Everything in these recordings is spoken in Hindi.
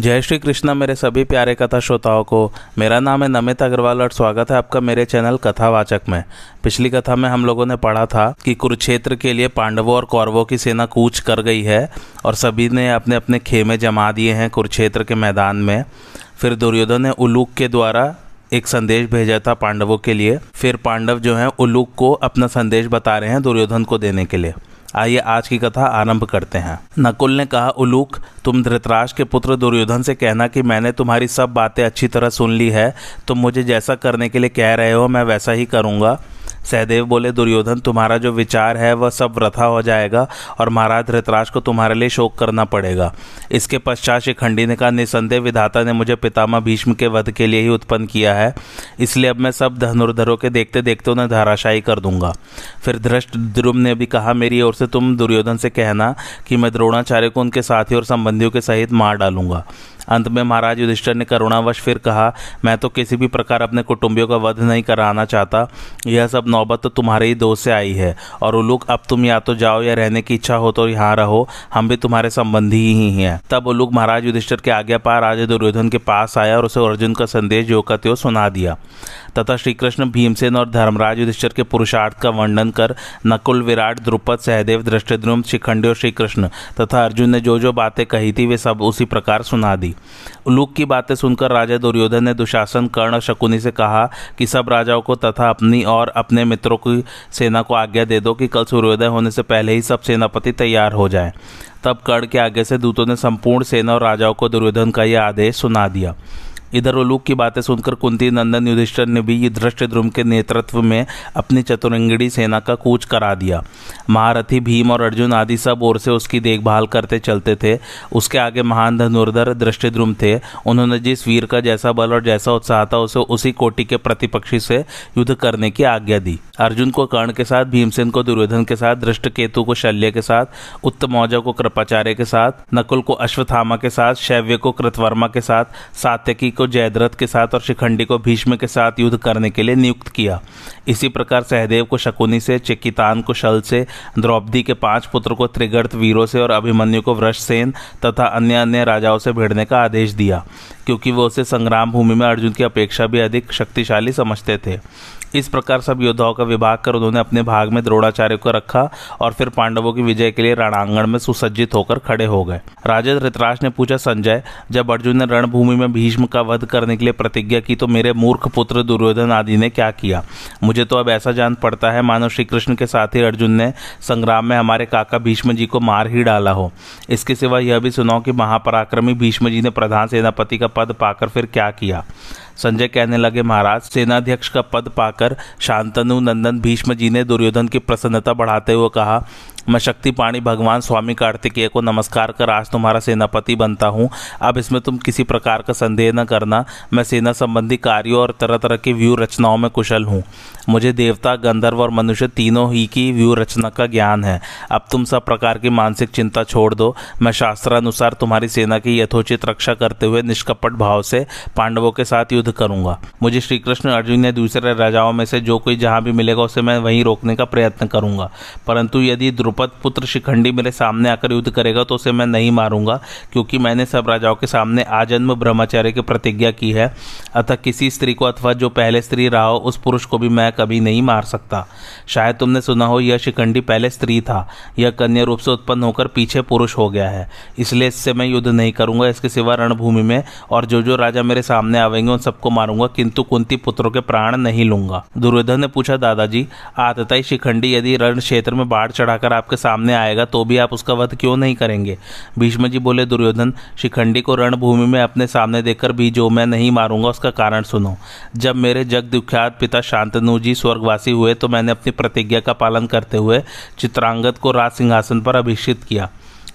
जय श्री कृष्णा, मेरे सभी प्यारे कथा श्रोताओं को। मेरा नाम है नमित अग्रवाल और स्वागत है आपका मेरे चैनल कथावाचक में। पिछली कथा में हम लोगों ने पढ़ा था कि कुरुक्षेत्र के लिए पांडवों और कौरवों की सेना कूच कर गई है और सभी ने अपने अपने खेमे जमा दिए हैं कुरुक्षेत्र के मैदान में। फिर दुर्योधन ने उलूक के द्वारा एक संदेश भेजा था पांडवों के लिए। फिर पांडव जो हैं उलूक को अपना संदेश बता रहे हैं दुर्योधन को देने के लिए। आइए आज की कथा आरंभ करते हैं। नकुल ने कहा, उलूक, तुम धृतराज के पुत्र दुर्योधन से कहना कि मैंने तुम्हारी सब बातें अच्छी तरह सुन ली है, तुम मुझे जैसा करने के लिए कह रहे हो, मैं वैसा ही करूँगा। सहदेव बोले, दुर्योधन, तुम्हारा जो विचार है, वह सब व्रथा हो जाएगा और महाराज धृतराज को तुम्हारे लिए शोक करना पड़ेगा। इसके पश्चात शिखंडी ने कहा, निसंदेह, विधाता ने मुझे पितामह भीष्म के वध के लिए ही उत्पन्न किया है। इसलिए अब मैं सब धनुर्धरों के देखते देखते उन्हें धाराशाही कर दूँगा। फिर धृष्ट ध्रुव ने भी कहा, मेरी ओर से तुम दुर्योधन से कहना कि मैं द्रोणाचार्य को उनके साथी और संबंधियों के सहित मार डालूँगा। अंत में महाराज युधिष्ठर ने करुणावश फिर कहा, मैं तो किसी भी प्रकार अपने कुटुंबियों का वध नहीं कराना चाहता। यह सब नौबत तो तुम्हारे ही दोष से आई है। और उलूक अब तुम या तो जाओ या रहने की इच्छा हो तो यहाँ रहो। हम भी तुम्हारे संबंधी ही हैं। तब उलूक महाराज युधिष्ठर के आज्ञा पा राजा दुर्योधन के पास आया और उसे अर्जुन का संदेश जो का त्यो सुना दिया। तथा श्री कृष्ण भीमसेन और धर्मराज युधिष्ठर के पुरुषार्थ का वर्णन कर नकुल, विराट, द्रुपद, सहदेव दृष्टिद्रुम शिखंडी और श्री कृष्ण तथा अर्जुन ने जो जो बातें कही थी, वे सब उसी प्रकार सुना दी। उलूक की बातें सुनकर राजा दुर्योधन ने दुशासन, कर्ण और शकुनी से कहा कि सब राजाओं को तथा अपनी और अपने मित्रों की सेना को आज्ञा दे दो कि कल सूर्योदय होने से पहले ही सब सेनापति तैयार हो जाए। तब कर्ण के आगे से दूतों ने संपूर्ण सेना और राजाओं को दुर्योधन का यह आदेश सुना दिया। इधर वो उलूक की बातें सुनकर कुंती नंदन युधिष्ठर ने भी दृष्ट ध्रुम के नेतृत्व में अपनी चतुरंगड़ी सेना का कूच करा दिया। महारथी भीम और अर्जुन आदि सब ओर से उसकी देखभाल करते चलते थे। उसके आगे महान धनुर्धर दृष्टिद्रुम थे। उन्होंने जिस वीर का जैसा बल और जैसा उत्साह था, उसे उसी कोटि के प्रतिपक्षी से युद्ध करने की आज्ञा दी। अर्जुन को कर्ण के साथ, भीमसेन को दुर्योधन के साथ दृष्ट केतु को शल्य के साथ उत्तमौजा को कृपाचार्य के साथ, नकुल को अश्वथामा के साथ, शैव्य को कृतवर्मा के साथ, सात्यकी को जयद्रथ के साथ और शिखंडी को भीष्म के साथ युद्ध करने के लिए नियुक्त किया। इसी प्रकार सहदेव को शकुनी से, चिकितान को शल से, द्रौपदी के पाँच पुत्र को त्रिगर्त वीरों से और अभिमन्यु को वृषसेन तथा अन्य अन्य राजाओं से भिड़ने का आदेश दिया, क्योंकि वो उसे संग्राम भूमि में अर्जुन की अपेक्षा भी अधिक शक्तिशाली समझते थे। इस प्रकार सब योद्धाओं का विभाग कर उन्होंने अपने भाग में द्रोणाचार्य को रखा और फिर पांडवों की विजय के लिए रणांगण में सुसज्जित होकर खड़े हो गए। राजा धृतराज ने पूछा, संजय, जब अर्जुन ने रणभूमि में भीष्म का वध करने के लिए प्रतिज्ञा की तो मेरे मूर्ख पुत्र दुर्योधन आदि ने क्या किया? मुझे तो अब ऐसा जान पड़ता है मानव श्री कृष्ण के साथ ही अर्जुन ने संग्राम में हमारे काका भीष्म जी को मार ही डाला हो। इसके सिवा यह भी सुनाओ कि महापराक्रमी भीष्म जी ने प्रधान सेनापति का पद पाकर फिर क्या किया? संजय कहने लगे, महाराज, सेनाध्यक्ष का पद पाकर शांतनु नंदन भीष्म जी ने दुर्योधन की प्रसन्नता बढ़ाते हुए कहा, मैं शक्ति पाणी भगवान स्वामी कार्तिकेय को नमस्कार कर आज तुम्हारा सेनापति बनता हूँ। अब इसमें तुम किसी प्रकार का संदेह न करना। मैं सेना संबंधी कार्यों और तरह तरह की व्यू रचनाओं में कुशल हूँ। मुझे देवता, गंधर्व और मनुष्य तीनों ही की व्यू रचना का ज्ञान है। अब तुम सब प्रकार की मानसिक चिंता छोड़ दो। मैं शास्त्रानुसार तुम्हारी सेना की यथोचित रक्षा करते हुए निष्कपट भाव से पांडवों के साथ युद्ध करूँगा। मुझे श्री कृष्ण अर्जुन ने दूसरे राजाओं में से जो कोई जहाँ भी मिलेगा, उसे मैं वहीं रोकने का प्रयत्न करूँगा। परंतु यदि द्रुपद पुत्र शिखंडी मेरे सामने आकर युद्ध करेगा तो उसे मैं नहीं मारूँगा, क्योंकि मैंने सब राजाओं के सामने आजन्म ब्रह्मचार्य की प्रतिज्ञा की है। अतः किसी स्त्री को अथवा जो पहले स्त्री रहा हो, उस पुरुष को भी मैं कभी नहीं मार सकता। शायद तुमने सुना हो, यह शिखंडी पहले स्त्री था। यह कन्या रूप से उत्पन्न होकर पीछे पुरुष हो गया है। इसलिए इससे मैं युद्ध नहीं करूँगा, इसके सिवा रणभूमि में और जो जो राजा मेरे सामने आवेंगे, उन सबको मारूँगा, किंतु कुंती पुत्रों के प्राण नहीं लूँगा। दुर्योधन ने पूछा, दादाजी, आतताई शिखंडी यदि रण क्षेत्र में बाढ़ चढ़ाकर आपके सामने आएगा तो भी आप उसका वध क्यों नहीं करेंगे? भीष्म जी बोले, दुर्योधन, शिखंडी को रणभूमि में अपने सामने देखकर भी जो मैं नहीं मारूँगा, उसका कारण सुनो। जब मेरे जग दुख्यात पिता शांतनु जी स्वर्गवासी हुए तो मैंने अपनी प्रतिज्ञा का पालन करते हुए चित्रांगत को राज सिंहासन पर अभिषिक्त किया।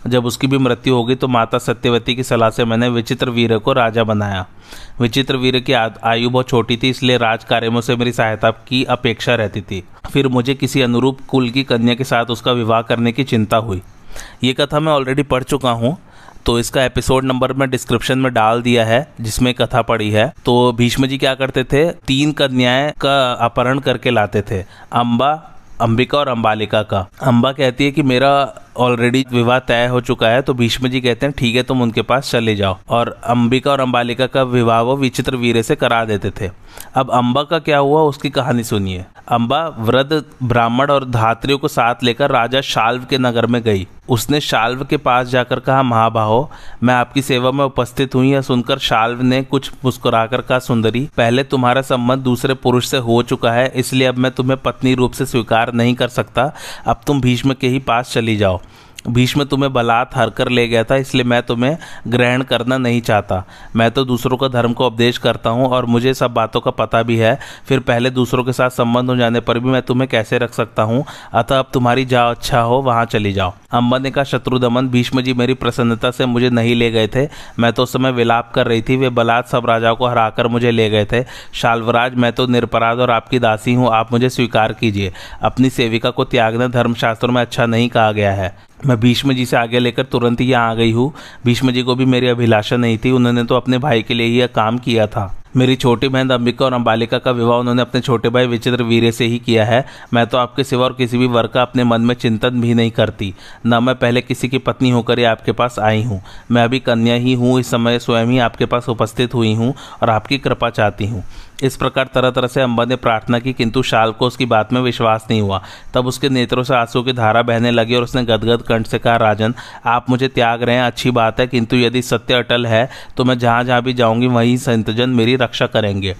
जब उसकी भी मृत्यु होगी तो माता सत्यवती की सलाह से मैंने विचित्र वीर को राजा बनाया। विचित्र वीर की आयु बहुत छोटी थी, इसलिए राज कार्यों से मेरी सहायता की अपेक्षा रहती थी। फिर मुझे किसी अनुरूप कुल की कन्या के साथ उसका विवाह करने की चिंता हुई। ये कथा मैं ऑलरेडी पढ़ चुका हूँ तो इसका एपिसोड नंबर मैं डिस्क्रिप्शन में डाल दिया है, जिसमें कथा पड़ी है। तो भीष्म जी क्या करते थे? तीन कन्याएँ का अपहरण करके लाते थे अम्बा अंबिका और अंबालिका का। अंबा कहती है कि मेरा ऑलरेडी विवाह तय हो चुका है तो भीष्म जी कहते हैं, ठीक है, तुम उनके पास चले जाओ। और अंबिका और अंबालिका का विवाह वो विचित्र वीरे से करा देते थे। अब अम्बा का क्या हुआ, उसकी कहानी सुनिए। अम्बा वृद्ध, ब्राह्मण और धात्रियों को साथ लेकर राजा शाल्व के नगर में गई। उसने शाल्व के पास जाकर कहा, महाबाहो, मैं आपकी सेवा में उपस्थित हुई यह सुनकर शाल्व ने कुछ मुस्कुराकर कहा, सुंदरी, पहले तुम्हारा संबंध दूसरे पुरुष से हो चुका है, इसलिए अब मैं तुम्हें पत्नी रूप से स्वीकार नहीं कर सकता। अब तुम भीष्म के ही पास चली जाओ। भीष्म तुम्हें बलात् हर कर ले गया था, इसलिए मैं तुम्हें ग्रहण करना नहीं चाहता। मैं तो दूसरों का धर्म को उपदेश करता हूँ और मुझे सब बातों का पता भी है। फिर पहले दूसरों के साथ संबंध हो जाने पर भी मैं तुम्हें कैसे रख सकता हूँ? अतः अब तुम्हारी जाओ अच्छा हो, वहाँ चली जाओ। अम्बा ने कहा शत्रुदमन भीष्म जी मेरी प्रसन्नता से मुझे नहीं ले गए थे। मैं तो उस समय विलाप कर रही थी, वे बलात् सब राजाओं को हराकर मुझे ले गए थे। शाल्वराज, मैं तो निरपराध और आपकी दासी हूँ, आप मुझे स्वीकार कीजिए। अपनी सेविका को त्यागना धर्मशास्त्रों में अच्छा नहीं कहा गया है। मैं भीष्म जी से आगे लेकर तुरंत ही यहाँ आ गई हूँ। भीष्म जी को भी मेरी अभिलाषा नहीं थी। उन्होंने तो अपने भाई के लिए ही यह काम किया था। मेरी छोटी बहन अंबिका और अंबालिका का विवाह उन्होंने अपने छोटे भाई विचित्र वीरे से ही किया है। मैं तो आपके सिवा और किसी भी वर्ग का अपने मन में चिंतन भी नहीं करती। न मैं पहले किसी की पत्नी होकर ही आपके पास आई हूँ। मैं अभी कन्या ही हूँ। इस समय स्वयं ही आपके पास उपस्थित हुई हूँ और आपकी कृपा चाहती हूँ। इस प्रकार तरह तरह से अम्बा ने प्रार्थना की, किंतु शाल को उसकी बात में विश्वास नहीं हुआ। तब उसके नेत्रों से आँसू की धारा बहने लगी और उसने गदगद कंठ से कहा, राजन, आप मुझे त्याग रहे हैं, अच्छी बात है, किंतु यदि सत्य अटल है तो मैं जहाँ जहाँ भी जाऊँगी, वहीं संतजन मेरी रक्षा करेंगे।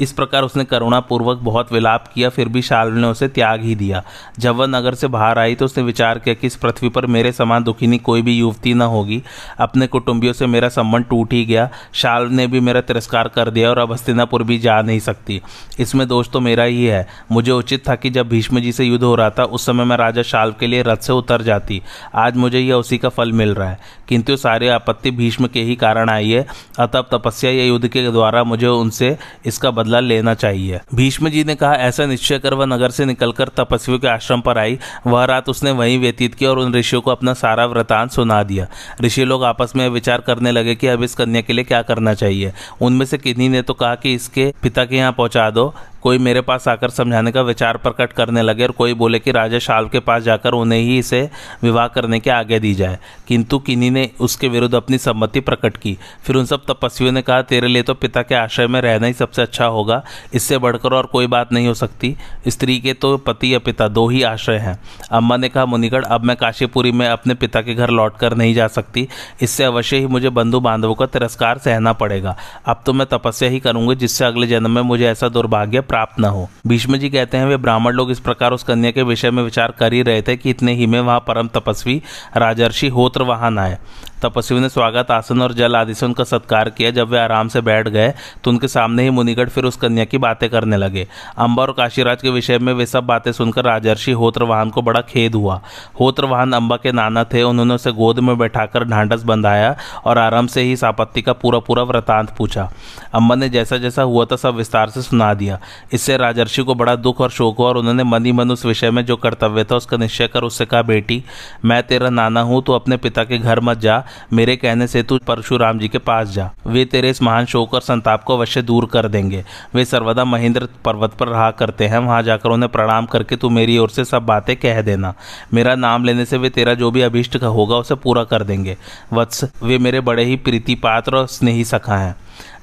इस प्रकार उसने करुणापूर्वक बहुत विलाप किया, फिर भी शाल्व ने उसे त्याग ही दिया। जब वह नगर से बाहर आई तो उसने विचार किया कि इस पृथ्वी पर मेरे समान दुखिनी कोई भी युवती न होगी। अपने कुटुंबियों से मेरा संबंध टूट ही गया। शाल ने भी मेरा तिरस्कार कर दिया और अब हस्तिनापुर भी जा नहीं सकती। इसमें दोष तो मेरा ही है। मुझे उचित था कि जब भीष्म जी से युद्ध हो रहा था, उस समय मैं राजा शाल्व के लिए रथ से उतर जाती। आज मुझे यह उसी का फल मिल रहा है। किंतु सारी आपत्ति भीष्म के ही कारण आई है। अतः तपस्या या युद्ध के द्वारा मुझे उनसे इसका बदला लेना चाहिए। भीष्म जी ने कहा, ऐसा निश्चय कर वह नगर से निकलकर तपस्वियों के आश्रम पर आई। वह रात उसने वहीं व्यतीत की और उन ऋषियों को अपना सारा वृतांत सुना दिया। ऋषि लोग आपस में विचार करने लगे कि अब इस कन्या के लिए क्या करना चाहिए। उनमें से किन्हीं ने तो कहा कि इसके पिता के यहाँ पहुँचा दो। कोई मेरे पास आकर समझाने का विचार प्रकट करने लगे और कोई बोले कि राजा शाल के पास जाकर उन्हें ही इसे विवाह करने के आगे दी जाए। किंतु किन्हीं ने उसके विरुद्ध अपनी सम्मति प्रकट की। फिर उन सब तपस्वियों ने कहा, तेरे लिए तो पिता के आश्रय में रहना ही सबसे अच्छा होगा। इससे बढ़कर और कोई बात नहीं हो सकती। स्त्री के तो पति या पिता दो ही आश्रय हैं। अम्मा ने कहा, मुनिगढ़, अब मैं काशीपुरी में अपने पिता के घर लौट कर नहीं जा सकती। इससे अवश्य ही मुझे बंधु बांधवों का तिरस्कार सहना पड़ेगा। अब तो मैं तपस्या ही करूँगी, जिससे अगले जन्म में मुझे ऐसा दुर्भाग्य प्राप्त न हो। भीष्म जी कहते हैं, वे ब्राह्मण लोग इस प्रकार उस कन्या के विषय में विचार कर ही रहे थे कि इतने ही में वहाँ परम तपस्वी राजर्षि होत्र वहाँ आए। तपस्वी ने स्वागत, आसन और जल आदि से उनका सत्कार किया। जब वे आराम से बैठ गए तो उनके सामने ही मुनिगढ़ फिर उस कन्या की बातें करने लगे। अम्बा और काशीराज के विषय में वे सब बातें सुनकर राजर्षि होत्रवाहन को बड़ा खेद हुआ। होत्रवाहन अम्बा के नाना थे, उन्होंने उसे गोद में बैठाकर ढांढस बंधाया और आराम से ही सापत्ति का पूरा पूरा वृतांत पूछा। अम्बा ने जैसा जैसा हुआ था, सब विस्तार से सुना दिया। इससे राजर्षि को बड़ा दुख और शोक हुआ और उन्होंने मन ही मन उस विषय में जो कर्तव्य था, उसका निश्चय कर उससे कहा, बेटी, मैं तेरा नाना हूँ तो अपने पिता के घर मत जा। मेरे कहने से तू परशुराम जी के पास जा। वे तेरे इस महान शोक और संताप को अवश्य दूर कर देंगे। वे सर्वदा महेंद्र पर्वत पर रहा करते हैं। वहाँ जाकर उन्हें प्रणाम करके तू मेरी ओर से सब बातें कह देना। मेरा नाम लेने से वे तेरा जो भी अभिष्ट होगा उसे पूरा कर देंगे। वत्स, वे मेरे बड़े ही प्रीति पात्र और स्नेही सखा हैं।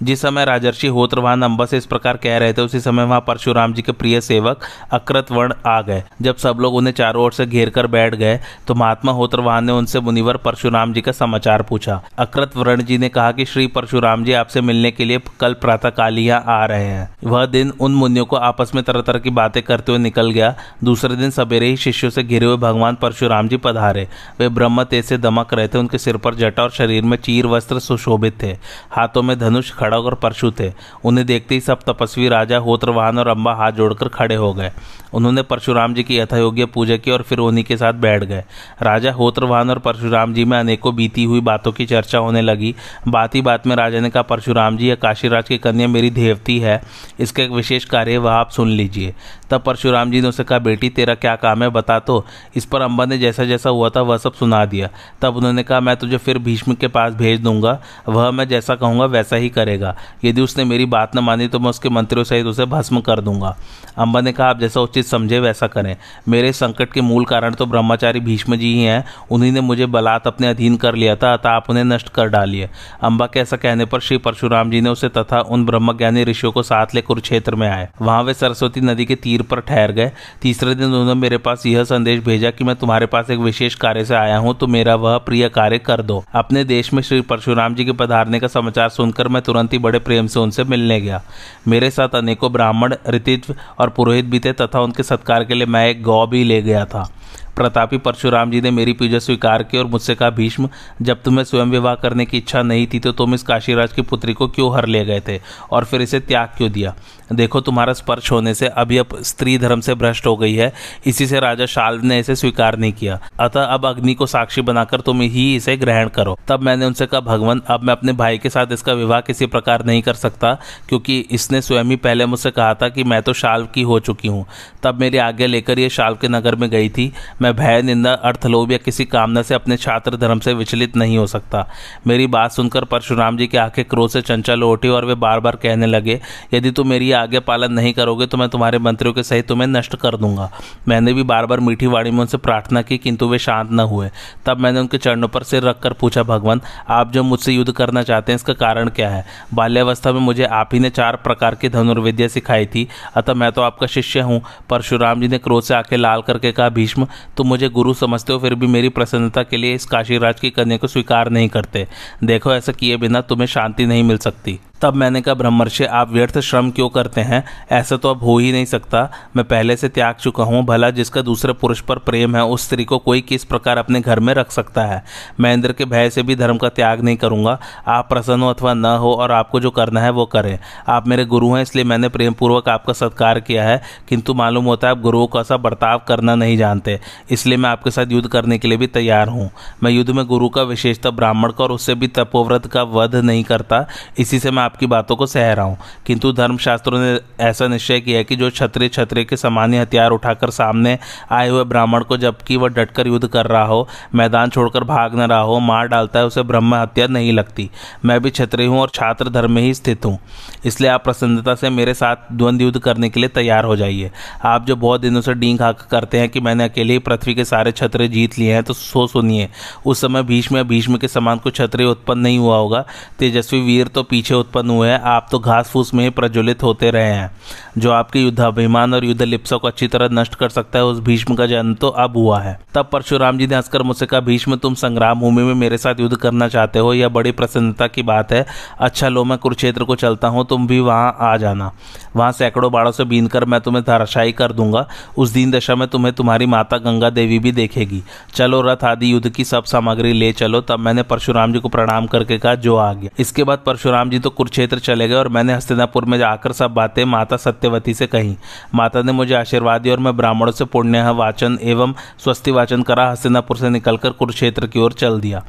जिस समय राजर्षि होत्रवाहन अम्बा से इस प्रकार कह रहे थे, उसी समय वहाँ परशुराम जी के प्रिय सेवक अकृत वर्ण आ गए। जब सब लोग उन्हें चारों ओर से घेर कर बैठ गए तो महात्मा होत्रवाहन ने उनसे मुनिवर परशुराम जी का समाचार पूछा। अकृत वर्ण जी ने कहा कि श्री परशुराम जी आपसे मिलने के लिए कल प्रातः काल यहाँ आ रहे हैं। वह दिन उन मुनियों को आपस में तरह तरह की बातें करते हुए निकल गया। दूसरे दिन सवेरे ही शिष्यों से घिरे हुए भगवान परशुराम जी पधारे। वे ब्रह्म तेज से दमक रहे थे, उनके सिर पर जटा और शरीर में चीर वस्त्र सुशोभित थे। हाथों में धनुष खड़ग और परशु थे। उन्हें देखते ही सब तपस्वी राजा, होत्रवाहन और अम्बा हाथ जोड़कर खड़े हो गए। उन्होंने परशुराम जी की यथायोग्य पूजा की और फिर उन्हीं के साथ बैठ गए। राजा, होत्रवाहन और परशुराम जी में अनेकों बीती हुई बातों की चर्चा होने लगी। बात ही बात में राजा ने कहा, परशुराम जी या काशीराज की कन्या मेरी देवती है। इसका एक विशेष कार्य वह आप सुन लीजिए। तब परशुराम जी ने उसे कहा, बेटी, तेरा क्या काम है? बता तो। इस पर अम्बा ने जैसा जैसा हुआ था, वह सब सुना दिया। तब उन्होंने कहा, मैं तुझे फिर भीष्म के पास भेज दूँगा। वह मैं जैसा कहूँगा, वैसा ही करेगा। यदि उसने मेरी बात न मानी तो मैं उसके मंत्रियों सहित उसे भस्म कर दूँगा। अम्बा ने कहा, आप जैसा उचित समझे, वैसा करें। मेरे संकट के मूल कारण तो ब्रह्मचारी भीष्म जी ही हैं। उन्हीं ने मुझे बलात् अपने अधीन कर लिया था, अतः आप उन्हें नष्ट कर डालिए। अम्बा के ऐसा कहने पर श्री परशुराम जी ने उसे तथा उन ब्रह्मज्ञानी ऋषियों को साथ ले कुरुक्षेत्र में आए। वहाँ वे सरस्वती नदी के तीर पर ठहर गए। तीसरे दिन उन्होंने मेरे पास यह संदेश भेजा कि मैं तुम्हारे पास एक विशेष कार्य से आया हूँ तो मेरा वह प्रिय कार्य कर दो। अपने देश में श्री परशुराम जी के पधारने का समाचार सुनकर मैं तुरंत ही बड़े प्रेम से उनसे मिलने गया। मेरे साथ अनेकों ब्राह्मण ऋतित्व और पुरोहित भी थे तथा उनके सत्कार के लिए मैं एक गौ भी ले गया था। प्रतापी परशुराम जी ने मेरी पूजा स्वीकार की और मुझसे कहा, भीष्म, जब तुम्हें स्वयं विवाह करने की इच्छा नहीं थी तो तुम इस काशीराज की पुत्री को क्यों हर ले गए थे और फिर इसे त्याग क्यों दिया? देखो, तुम्हारा स्पर्श होने से अभी अब स्त्री धर्म से भ्रष्ट हो गई है। इसी से राजा शाल ने इसे स्वीकार नहीं किया। अतः अब अग्नि को साक्षी बनाकर तुम ही इसे ग्रहण करो। तब मैंने उनसे कहा, भगवान, अब मैं अपने भाई के साथ इसका विवाह किसी प्रकार नहीं कर सकता, क्योंकि इसने स्वयं ही पहले मुझसे कहा था कि मैं तो शाल की हो चुकी हूँ। तब मेरी आज्ञा लेकर ये शाल के नगर में गई थी। मैं भय, निंदा, अर्थलोभ या किसी कामना से अपने छात्र धर्म से विचलित नहीं हो सकता। मेरी बात सुनकर परशुराम जी की आँखें क्रोध से चंचल उठी और वे बार बार कहने लगे, यदि तुम मेरी आज्ञा पालन नहीं करोगे तो मैं तुम्हारे मंत्रियों के सहित तुम्हें नष्ट कर दूँगा। मैंने भी बार बार मीठी वाणी में उनसे प्रार्थना की, किंतु वे शांत न हुए। तब मैंने उनके चरणों पर सिर रखकर पूछा भगवान आप जो मुझसे युद्ध करना चाहते हैं, इसका कारण क्या है? बाल्यावस्था में मुझे आप ही ने चार प्रकार की धनुर्विद्या सिखाई थी। अतः मैं तो आपका शिष्य हूँ। परशुराम जी ने क्रोध से आके लाल करके कहा, भीष्म, तुम मुझे गुरु समझते हो, फिर भी मेरी प्रसन्नता के लिए इस काशीराज की कन्या को स्वीकार नहीं करते। देखो, ऐसा किए बिना तुम्हें शांति नहीं मिल सकती। तब मैंने कहा, ब्रह्मर्षि, आप व्यर्थ श्रम क्यों करते हैं? ऐसा तो अब हो ही नहीं सकता। मैं पहले से त्याग चुका हूँ, भला जिसका दूसरे पुरुष पर प्रेम है, उस स्त्री को कोई किस प्रकार अपने घर में रख सकता है? मैं इंद्र के भय से भी धर्म का त्याग नहीं करूँगा। आप प्रसन्न हो अथवा न हो और आपको जो करना है वो करें। आप मेरे गुरु हैं, इसलिए मैंने प्रेम पूर्वक आपका सत्कार किया है। किंतु मालूम होता है, आप गुरुओं का ऐसा बर्ताव करना नहीं जानते। इसलिए मैं आपके साथ युद्ध करने के लिए भी तैयार हूँ। मैं युद्ध में गुरु का विशेषता ब्राह्मण का और उससे भी तपोव्रत का वध नहीं करता। इसी से मैं आपकी बातों को सह रहा हूँ। किंतु धर्मशास्त्रों ने ऐसा निश्चय किया कि जो क्षत्रिय क्षत्रिय के सामान्य हथियार उठाकर सामने आए हुए ब्राह्मण को जबकि वह डटकर युद्ध कर रहा हो, मैदान छोड़कर भाग न रहा हो, मार डालता है, उसे ब्रह्म हत्या नहीं लगती। मैं भी क्षत्रिय हूँ और छात्र धर्म में ही स्थित हूँ। इसलिए आप प्रसन्नता से मेरे साथ द्वंद्व युद्ध करने के लिए तैयार हो जाइए। आप जो बहुत दिनों से डींग हाक करते हैं कि मैंने अकेले ही पृथ्वी के सारे छत्र जीत लिए हैं तो सो सुनिए, उस समय भीष्म या भीष्म के समान को क्षत्रिय उत्पन्न नहीं हुआ होगा। तेजस्वी वीर तो पीछे उत्पन्न हुए हैं, आप तो घास फूस में ही प्रज्वलित होते रहे हैं। जो आपके युद्धाभिमान और युद्ध लिप्सा को अच्छी तरह नष्ट कर सकता है, उस भीष्म का जन्म तो अब हुआ है। तब परशुराम जी ने हंसकर मुझसे कहा भीष्म, तुम संग्राम भूमि में मेरे साथ युद्ध करना चाहते हो, यह बड़ी प्रसन्नता की बात है। अच्छा लो, मैं कुरुक्षेत्र को चलता हूँ, तुम भी वहाँ आ जाना। वहाँ सैकड़ों बाड़ों से बीन कर मैं तुम्हें धराशाई कर दूँगा। उस दिन दशा में तुम्हें तुम्हारी माता गंगा देवी भी देखेगी। चलो, रथ आदि युद्ध की सब सामग्री ले चलो। तब मैंने परशुराम जी को प्रणाम करके कहा, जो आ गया इसके बाद परशुराम जी तो कुरुक्षेत्र चले गए और मैंने हस्तिनापुर में जाकर सब बातें माता सत्यवती से कही। माता ने मुझे आशीर्वाद दिया और मैं ब्राह्मणों से पुण्य वाचन एवं स्वस्ति वाचन करा, हस्तिनापुर से निकलकर कुरुक्षेत्र की ओर चल दिया।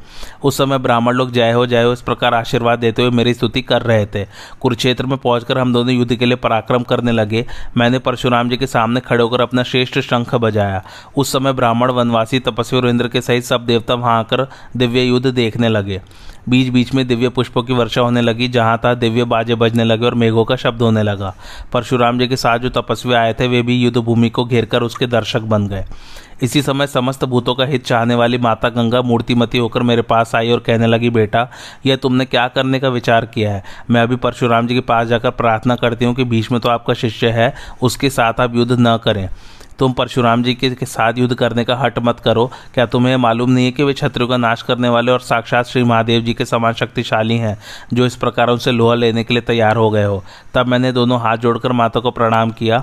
उस समय ब्राह्मण लोग जय हो जय हो, इस प्रकार आशीर्वाद देते हुए मेरी स्तुति कर रहे थे। कुरुक्षेत्र में पहुंचकर हम दोनों युद्ध के लिए पराक्रम करने लगे। मैंने परशुराम जी के सामने खड़े होकर अपना श्रेष्ठ शंख बजाया। उस समय ब्राह्मण वनवासी तपस्वी और इंद्र के सहित सब देवता वहाँ आकर दिव्य युद्ध देखने लगे। बीच बीच में दिव्य पुष्पों की वर्षा होने लगी, जहाँ तक दिव्य बाजे बजने लगे और मेघों का शब्द होने लगा। परशुराम जी के साथ जो तपस्वी आए थे, वे भी युद्ध भूमि को घेरकर उसके दर्शक बन गए। इसी समय समस्त भूतों का हित चाहने वाली माता गंगा मूर्तिमती होकर मेरे पास आई और कहने लगी, बेटा, यह तुमने क्या करने का विचार किया है? मैं अभी परशुराम जी के पास जाकर प्रार्थना करती हूँ कि भीष्म तो आपका शिष्य है, उसके साथ आप युद्ध न करें। तुम परशुराम जी के के साथ युद्ध करने का हट मत करो। क्या तुम्हें मालूम नहीं है कि वे छत्रु का नाश करने वाले और साक्षात श्री महादेव जी के समान शक्तिशाली हैं, जो इस प्रकार उनसे लोहा लेने के लिए तैयार हो गए हो? तब मैंने दोनों हाथ जोड़कर माता को प्रणाम किया।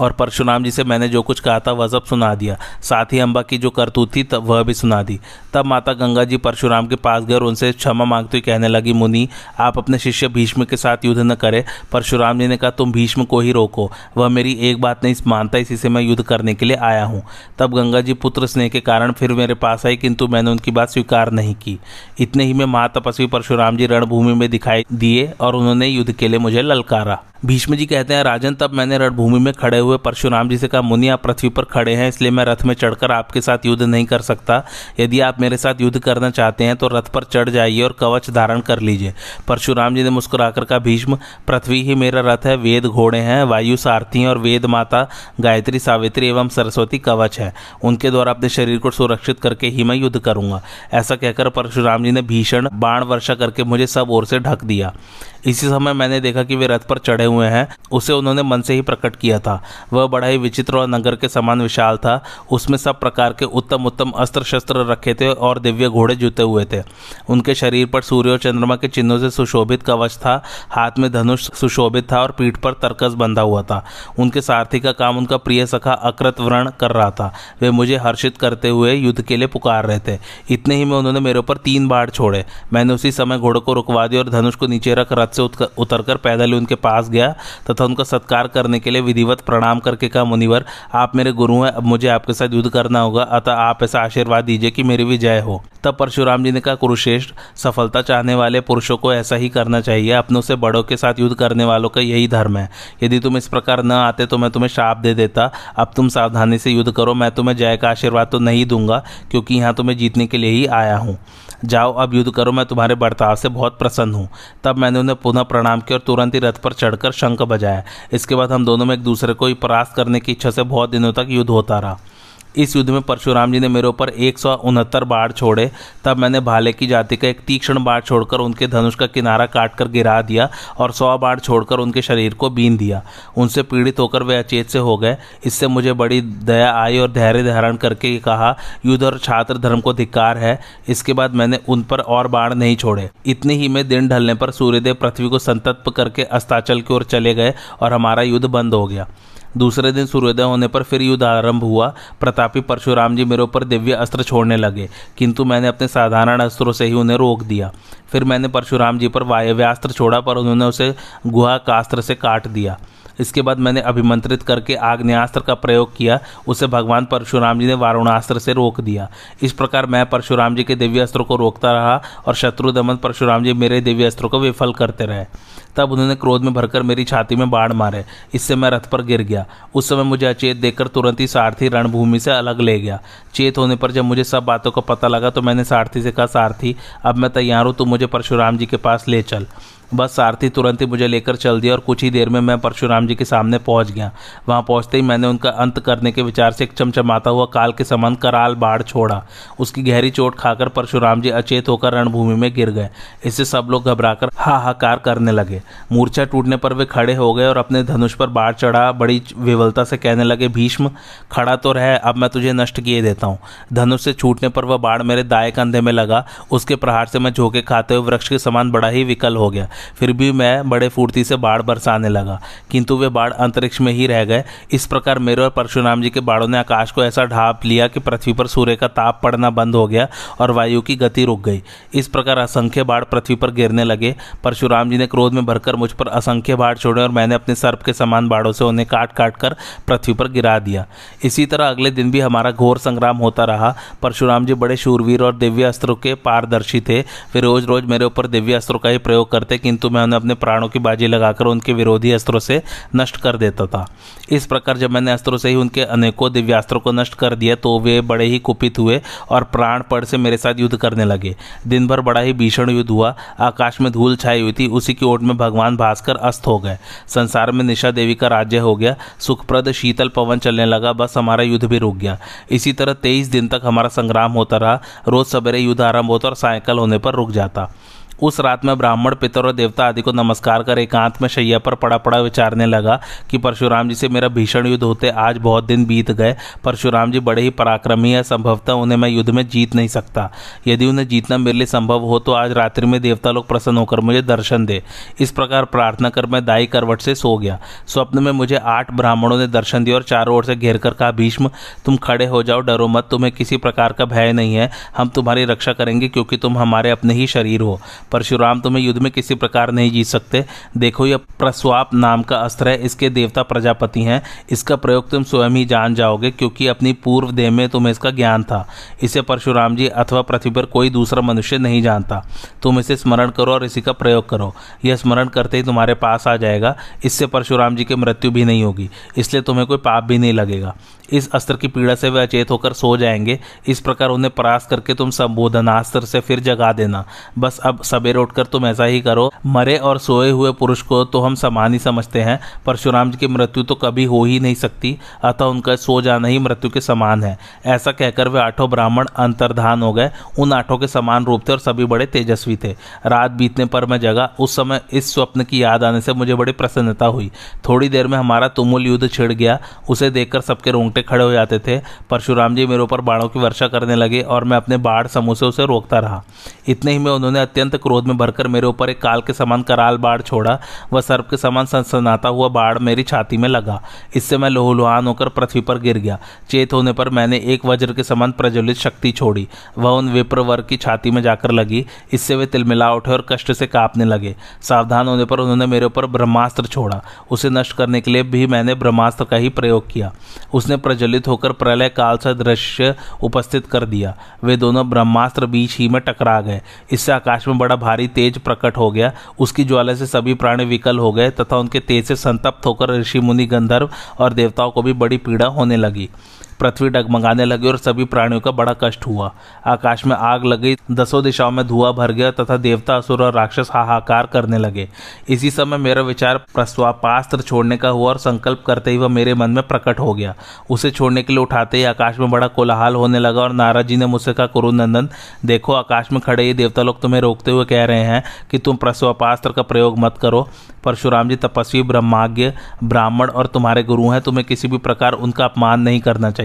और परशुराम जी से मैंने जो कुछ कहा था, वह सब सुना दिया। साथ ही अम्बा की जो करतूत थी, तब वह भी सुना दी। तब माता गंगा जी परशुराम के पास गए और उनसे क्षमा मांगते हुए कहने लगी, मुनि, आप अपने शिष्य भीष्म के साथ युद्ध न करें। परशुराम जी ने कहा, तुम भीष्म को ही रोको। वह मेरी एक बात नहीं मानता इसी से मैं युद्ध करने के लिए आया हूँ। तब गंगा जी पुत्र स्नेह के कारण फिर मेरे पास आई, किंतु मैंने उनकी बात स्वीकार नहीं की। इतने ही में महातपस्वी परशुराम जी रणभूमि में दिखाई दिए और उन्होंने युद्ध के लिए मुझे ललकारा। भीष्म जी कहते हैं, राजन, तब मैंने रणभूमि में खड़े हुए परशुराम जी से कहा, मुनि, आप पृथ्वी पर खड़े हैं, इसलिए मैं रथ में चढ़कर आपके साथ युद्ध नहीं कर सकता। यदि आप मेरे साथ युद्ध करना चाहते हैं तो रथ पर चढ़ जाइए और कवच धारण कर लीजिए। परशुराम जी ने मुस्कुराकर कहा, भीष्म, पृथ्वी ही मेरा रथ है, वेद घोड़े हैं, वायु सारथी हैं और वेद माता, गायत्री, सावित्री एवं सरस्वती कवच है। उनके द्वारा अपने शरीर को सुरक्षित करके ही मैं युद्ध करूँगा। ऐसा कहकर परशुराम जी ने भीषण बाण वर्षा करके मुझे सब ओर से ढक दिया। इसी समय मैंने देखा कि वे रथ पर चढ़े हुए हैं। उसे उन्होंने मन से ही प्रकट किया था। वह बड़ा ही विचित्र और नगर के समान विशाल था। उसमें सब प्रकार के उत्तम उत्तम अस्त्र शस्त्र रखे थे और दिव्य घोड़े जुते हुए थे। उनके शरीर पर सूर्य और चंद्रमा के चिन्हों से सुशोभित कवच था। हाथ में धनुष सुशोभित था और पीठ पर तरकस बंधा हुआ था। उनके सारथी का काम उनका प्रिय सखा अकृत व्रण कर रहा था। वे मुझे हर्षित करते हुए युद्ध के लिए पुकार रहे थे। इतने ही में उन्होंने मेरे ऊपर तीन बाढ़ छोड़े। मैंने उसी समय घोड़े को रुकवा दिया और धनुष को नीचे रख रथ से उतरकर पैदल ही उनके पास गया तथा उनका सत्कार करने के लिए विधिवत प्रणाम करके कहा, मुनिवर, आप मेरे गुरु हैं, अब मुझे आपके साथ युद्ध करना होगा, अतः आप ऐसा आशीर्वाद दीजिए कि मेरी भी जय हो। तब परशुराम जी ने कहा, कुरुश्रेष्ठ, सफलता चाहने वाले पुरुषों को ऐसा ही करना चाहिए, अपनों से बड़ों के साथ युद्ध करने वालों का यही धर्म है। यदि तुम इस प्रकार न आते तो मैं तुम्हें श्राप दे देता, अब तुम सावधानी से युद्ध करो, मैं तुम्हें जय का आशीर्वाद तो नहीं दूँगा, क्योंकि यहाँ तुम्हें जीतने के लिए ही आया हूँ। जाओ, अब युद्ध करो, मैं तुम्हारे बर्ताव से बहुत प्रसन्न हूँ। तब मैंने उन्हें पुनः प्रणाम किया और तुरंत ही रथ पर चढ़कर शंख बजाया। इसके बाद हम दोनों में एक दूसरे को ही परास्त करने की इच्छा से बहुत दिनों तक युद्ध होता रहा। इस युद्ध में परशुराम जी ने मेरे ऊपर एक सौ उनहत्तर बाढ़ छोड़े। तब मैंने भाले की जाति का एक तीक्ष्ण बाढ़ छोड़कर उनके धनुष का किनारा काटकर गिरा दिया और सौ बाढ़ छोड़कर उनके शरीर को बीन दिया। उनसे पीड़ित होकर वे अचेत से हो गए। इससे मुझे बड़ी दया आई और धैर्य धारण करके कहा, युद्ध और छात्र धर्म को धिक्कार है। इसके बाद मैंने उन पर और बाढ़ नहीं छोड़े। इतने ही में दिन ढलने पर सूर्यदेव पृथ्वी को संतत्व करके अस्ताचल की ओर चले गए और हमारा युद्ध बंद हो गया। दूसरे दिन सूर्योदय होने पर फिर युद्ध आरंभ हुआ। प्रतापी परशुराम जी मेरे ऊपर दिव्य अस्त्र छोड़ने लगे, किंतु मैंने अपने साधारण अस्त्रों से ही उन्हें रोक दिया। फिर मैंने परशुराम जी पर वायव्यास्त्र छोड़ा, पर उन्होंने उसे गुहा कास्त्र से काट दिया। इसके बाद मैंने अभिमंत्रित करके आग्नेयास्त्र का प्रयोग किया। उसे भगवान परशुराम जी ने वारुणास्त्र से रोक दिया। इस प्रकार मैं परशुराम जी के दिव्य अस्त्र को रोकता रहा और शत्रु दमन परशुराम जी मेरे दिव्य अस्त्रों को विफल करते रहे। तब उन्होंने क्रोध में भरकर मेरी छाती में बाढ़ मारे। इससे मैं रथ पर गिर गया। उस समय मुझे अचेत देखकर तुरंत ही सारथी रणभूमि से अलग ले गया। चेत होने पर जब मुझे सब बातों का पता लगा तो मैंने सारथी से कहा, सारथी, अब मैं तैयार हूँ तो मुझे परशुराम जी के पास ले चल। बस सारथी तुरंत ही मुझे लेकर चल दिया और कुछ ही देर में मैं परशुराम जी के सामने पहुँच गया। वहाँ पहुँचते ही मैंने उनका अंत करने के विचार से एक चमचमाता हुआ काल के समान कराल बाढ़ छोड़ा। उसकी गहरी चोट खाकर परशुराम जी अचेत होकर रणभूमि में गिर गए। इससे सब लोग घबराकर हाहाकार करने लगे। मूर्छा टूटने पर वे खड़े हो गए और अपने धनुष पर बाढ़ चढ़ा, बड़ी विवलता से कहने लगे, भीष्म, खड़ा तो रह, अब मैं तुझे नष्ट किए देता हूँ। धनुष से छूटने पर वह बाढ़ मेरे दाएँ कंधे में लगा। उसके प्रहार से मैं झोंके खाते हुए वृक्ष के समान बड़ा ही विकल हो गया। फिर भी मैं बड़े फुर्ती से बाढ़ बरसाने लगा। किंतु वे बाढ़ अंतरिक्ष में ही रह गए। इस प्रकार मेरे और परशुराम जी के बाढ़ों ने आकाश को ऐसा ढाप लिया कि पृथ्वी पर सूर्य का ताप पड़ना बंद हो गया और वायु की गति रुक गई। इस प्रकार असंख्य बाढ़ पृथ्वी पर गिरने लगे। परशुराम जी ने क्रोध में भरकर मुझ पर असंख्य बाढ़ छोड़े और मैंने अपने सर्प के समान बाढ़ों से उन्हें काट काट कर पृथ्वी पर गिरा दिया। इसी तरह अगले दिन भी हमारा घोर संग्राम होता रहा। परशुराम जी बड़े शूरवीर और दिव्य अस्त्रों के पारदर्शी थे। वे रोज रोज मेरे ऊपर दिव्य अस्त्रों का ही प्रयोग करते किंतु मैं उन्हें अपने प्राणों की बाजी लगाकर उनके विरोधी अस्त्रों से नष्ट कर देता था। इस प्रकार जब मैंने अस्त्रों से ही उनके अनेकों दिव्यास्त्रों को नष्ट कर दिया तो वे बड़े ही कुपित हुए और प्राण पड़ से मेरे साथ युद्ध करने लगे। दिन भर बड़ा ही भीषण युद्ध हुआ। आकाश में धूल छाई हुई थी। उसी की ओट में भगवान भास्कर अस्त हो गए। संसार में निशा देवी का राज्य हो गया। सुखप्रद शीतल पवन चलने लगा। बस हमारा युद्ध भी रुक गया। इसी तरह तेईस दिन तक हमारा संग्राम होता रहा। रोज सवेरे युद्ध आरंभ होता और सायकल होने पर रुक जाता। उस रात में ब्राह्मण पितर और देवता आदि को नमस्कार कर एकांत में शैया पर पड़ा पड़ा विचारने लगा कि परशुराम जी से मेरा भीषण युद्ध होते आज बहुत दिन बीत गए। परशुराम जी बड़े ही पराक्रमी है, संभवतः उन्हें मैं युद्ध में जीत नहीं सकता। यदि उन्हें जीतना मेरे लिए संभव हो तो आज रात्रि में देवता लोग प्रसन्न होकर मुझे दर्शन दे। इस प्रकार प्रार्थना कर मैं दाई करवट से सो गया। स्वप्न में मुझे आठ ब्राह्मणों ने दर्शन दिया और चारों ओर से घेर कर कहा, भीष्म, तुम खड़े हो जाओ, डरो मत, तुम्हें किसी प्रकार का भय नहीं है। हम तुम्हारी रक्षा करेंगे, क्योंकि तुम हमारे अपने ही शरीर हो। परशुराम, तुम्हें युद्ध में किसी प्रकार नहीं जीत सकते। देखो, यह प्रस्वाप नाम का अस्त्र है। इसके देवता प्रजापति हैं। इसका प्रयोग तुम स्वयं ही जान जाओगे, क्योंकि अपनी पूर्व देह में तुम्हें इसका ज्ञान था। इसे परशुराम जी अथवा पृथ्वी पर कोई दूसरा मनुष्य नहीं जानता। तुम इसे स्मरण करो और इसी का प्रयोग करो। यह स्मरण करते ही तुम्हारे पास आ जाएगा। इससे परशुराम जी की मृत्यु भी नहीं होगी। इसलिए तुम्हें कोई पाप भी नहीं लगेगा। इस अस्त्र की पीड़ा से वे अचेत होकर सो जाएँगे। इस प्रकार उन्हें परास करके तुम संबोधनास्त्र से फिर जगा देना। बस अब सवेरे उठकर तुम ऐसा ही करो, मरे और सोए हुए पुरुष को तो हम समान ही समझते हैं। परशुराम जी की मृत्यु तो कभी हो ही नहीं सकती, अतः उनका सो जाना ही मृत्यु के समान है। ऐसा कहकर वे आठों ब्राह्मण अंतर्धान हो गए। उन आठों के समान रूप थे और सभी बड़े तेजस्वी थे। रात बीतने पर मैं जगा। उस समय इस स्वप्न की याद आने से मुझे बड़ी प्रसन्नता हुई। थोड़ी देर में हमारा तुमुल युद्ध छिड़ गया। उसे देखकर सबके रोंगटे खड़े हो जाते थे। परशुराम जी मेरे ऊपर बाणों की वर्षा करने लगे और मैं अपने बाढ़ समूह से उसे रोकता रहा। इतने ही में उन्होंने अत्यंत क्रोध में भरकर मेरे ऊपर एक काल के समान कराल बाढ़ छोड़ा, वह सर्प के समान सनसनाता हुआ बाढ़ मेरी छाती में लगा। इससे मैं लोहलुहान होकर पृथ्वी पर गिर गया। चेत होने पर मैंने एक वज्र के समान प्रज्वलित शक्ति छोड़ी। वह उन विप्र वर्ग की छाती में जाकर लगी। इससे वे तिलमिला उठे और कष्ट से कांपने लगे। सावधान होने पर उन्होंने मेरे ऊपर ब्रह्मास्त्र छोड़ा। उसे नष्ट करने के लिए भी मैंने ब्रह्मास्त्र का ही प्रयोग किया। उसने प्रज्वलित होकर प्रलय काल सा दृश्य उपस्थित कर दिया। वे दोनों ब्रह्मास्त्र बीच ही में टकरा गए। इससे आकाश में बड़ा भारी तेज प्रकट हो गया, उसकी ज्वाला से सभी प्राणी विकल हो गए तथा उनके तेज से संतप्त होकर ऋषि मुनि गंधर्व और देवताओं को भी बड़ी पीड़ा होने लगी। पृथ्वी डगमगाने लगी और सभी प्राणियों का बड़ा कष्ट हुआ। आकाश में आग लगी, दसों दिशाओं में धुआँ भर गया तथा देवता, असुर और राक्षस हाहाकार करने लगे। इसी समय मेरा विचार प्रस्वापास्त्र छोड़ने का हुआ और संकल्प करते ही वह मेरे मन में प्रकट हो गया। उसे छोड़ने के लिए उठाते ही आकाश में बड़ा कोलाहल होने लगा और नाराज़ जी ने मुझसे कहा, कुरुनंदन, देखो, आकाश में खड़े ये देवता लोग तुम्हें रोकते हुए कह रहे हैं कि तुम प्रस्वापास्त्र का प्रयोग मत करो। परशुराम जी तपस्वी, ब्रह्माज्ञ, ब्राह्मण और तुम्हारे गुरु हैं, तुम्हें किसी भी प्रकार उनका अपमान नहीं करना चाहिए।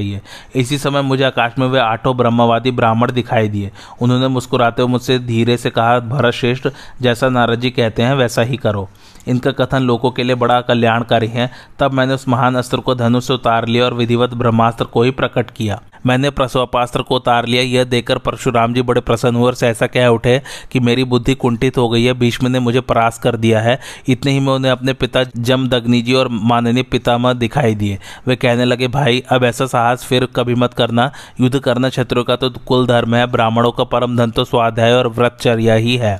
इसी समय मुझे आकाश में वे आठों ब्रह्मवादी ब्राह्मण दिखाई दिए। उन्होंने मुस्कुराते हुए मुझसे धीरे से कहा भरत श्रेष्ठ जैसा नारद जी कहते हैं, वैसा ही करो। इनका कथन लोगों के लिए बड़ा कल्याणकारी है। तब मैंने उस महान अस्त्र को धनुष से उतार लिया और विधिवत ब्रह्मास्त्र को ही प्रकट किया। मैंने प्रसवापास्त्र को उतार लिया। यह देखकर परशुराम जी बड़े प्रसन्न हुए और सहसा कह उठे कि मेरी बुद्धि कुंठित हो गई है। भीष्म ने मुझे परास कर दिया है। इतने ही में उन्हें अपने पिता जमदग्नि जी और माननीय पितामह दिखाई दिए। वे कहने लगे, भाई, अब ऐसा साहस फिर कभी मत करना। युद्ध करना क्षत्रियों का तो कुल धर्म है। ब्राह्मणों का परम धन तो स्वाध्याय और व्रतचर्या ही है।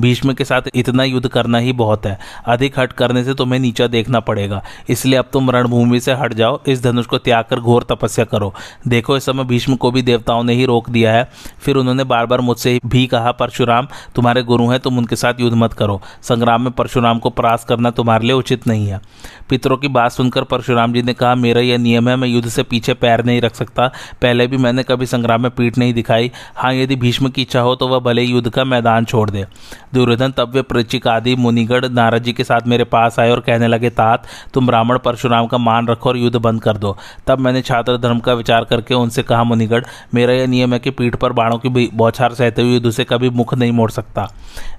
भीष्म के साथ इतना युद्ध करना ही बहुत है। अधिक हट करने से तुम्हें नीचा देखना पड़ेगा। इसलिए अब तुम रणभूमि से हट जाओ, इस धनुष को त्याग कर घोर तपस्या करो। देखो, इस समय भीष्म को भी देवताओं ने ही रोक दिया है। फिर उन्होंने बार बार मुझसे भी कहा, परशुराम, तुम्हारे गुरु हैं, तुम उनके साथ युद्ध मत करो। संग्राम में परशुराम को परास करना तुम्हारे लिए उचित नहीं है। पितरों की बात सुनकर परशुराम जी ने कहा, मेरा यह नियम है, मैं युद्ध से पीछे पैर नहीं रख सकता। पहले भी मैंने कभी संग्राम में पीठ नहीं दिखाई। हाँ यदि भीष्म की इच्छा हो तो वह भले युद्ध का मैदान छोड़ दे। दुर्योधन वे प्रचिक आदि मुनिगढ़ नारद जी के साथ मेरे पास आए और कहने लगे, तात, तुम ब्राह्मण परशुराम का मान रखो और युद्ध बंद कर दो। तब मैंने छात्र धर्म का विचार करके उनसे कहा, मुनिगढ़, मेरा यह नियम है कि पीठ पर बाणों की बौछार सहते हुए युद्ध से कभी मुख नहीं मोड़ सकता।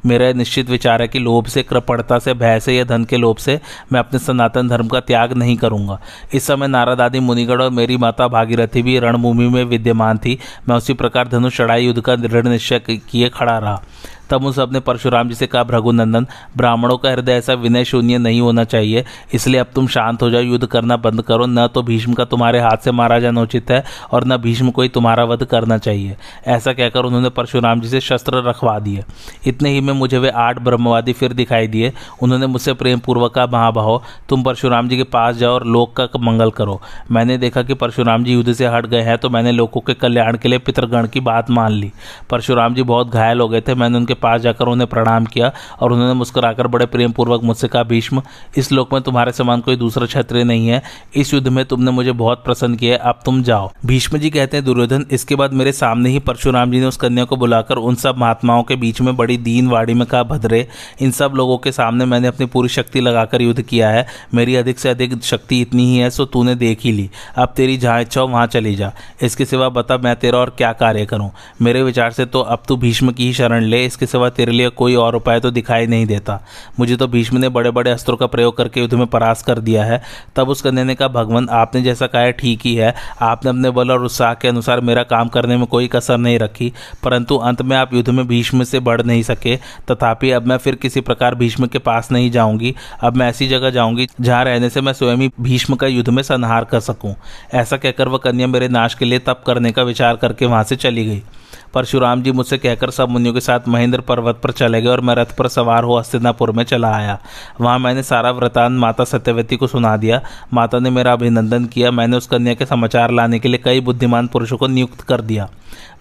मेरा निश्चित विचार है कि लोभ से, कृपणता से, भय से या धन के लोभ से मैं अपने सनातन धर्म का त्याग नहीं करूँगा। इस समय नारद आदि मुनिगढ़ और मेरी माता भागीरथी भी रणभूमि में विद्यमान थी। मैं उसी प्रकार धनुष चढ़ाई युद्ध का दृढ़ निश्चय किए खड़ा रहा। तब उन सबने परशुराम जी से कहा भ्रघुनंदन ब्राह्मणों का हृदय ऐसा विनय शून्य नहीं होना चाहिए, इसलिए अब तुम शांत हो जाओ, युद्ध करना बंद करो। न तो भीष्म का तुम्हारे हाथ से मारा जाना उचित है, और न भीष्म को ही तुम्हारा वध करना चाहिए। ऐसा कहकर उन्होंने परशुराम जी से शस्त्र रखवा दिए। इतने ही में मुझे वे आठ ब्रह्मवादी फिर दिखाई दिए। उन्होंने मुझसे प्रेम पूर्वक का महाभाव तुम परशुराम जी के पास जाओ और लोक का मंगल करो। मैंने देखा कि परशुराम जी युद्ध से हट गए हैं तो मैंने लोगों के कल्याण के लिए पितृगण की बात मान ली। परशुराम जी बहुत घायल हो गए थे, मैंने उनके पास जाकर उन्हें प्रणाम किया और उन्होंने मुस्कुराकर बड़े प्रेम पूर्वक मुझसे कहा, भीष्म, इस लोक में तुम्हारे समान कोई दूसरा क्षत्रिय नहीं है। इस युद्ध में तुमने मुझे बहुत प्रसन्न किया अब तुम जाओ। भीष्म जी कहते हैं, दुर्योधन, इसके बाद मेरे सामने ही परशुराम जी ने उस कन्या को बुलाकर उन सब महात्माओं के बीच में बड़ी दीन वाड़ी में कहा, भद्रे, इन सब लोगों के सामने मैंने अपनी पूरी शक्ति लगाकर युद्ध किया है। मेरी अधिक से अधिक शक्ति इतनी ही है, सो तूने देख ही ली। अब तेरी जहाँ इच्छा हो, वहाँ चली जा। इसके सिवा बता मैं तेरा और क्या कार्य करूँ। मेरे विचार से तो अब तू भीष्म की ही शरण ले। इसके के सिवा तेरे लिए कोई और उपाय तो दिखाई नहीं देता। मुझे तो भीष्म ने बड़े बड़े अस्त्रों का प्रयोग करके युद्ध में परास कर दिया है। तब उस कन्या ने कहा, भगवान, आपने जैसा कहा है, ठीक ही है। आपने अपने बल और उत्साह के अनुसार मेरा काम करने में कोई कसर नहीं रखी। परंतु अंत में आप युद्ध में भीष्म से बढ़ नहीं सके। तथापि अब मैं फिर किसी प्रकार भीष्म के पास नहीं जाऊँगी। अब मैं ऐसी जगह जाऊँगी जहाँ रहने से मैं स्वयं ही भीष्म का युद्ध में संहार कर सकूँ। ऐसा कहकर वह कन्या मेरे नाश के लिए तप करने का विचार करके वहाँ से चली गई। परशुराम जी मुझसे कहकर सब मुनियों के साथ महेंद्र पर्वत पर चले गए और मैं रथ पर सवार हो हस्तिनापुर में चला आया। वहाँ मैंने सारा वृतांत माता सत्यवती को सुना दिया। माता ने मेरा अभिनंदन किया। मैंने उस कन्या के समाचार लाने के लिए कई बुद्धिमान पुरुषों को नियुक्त कर दिया।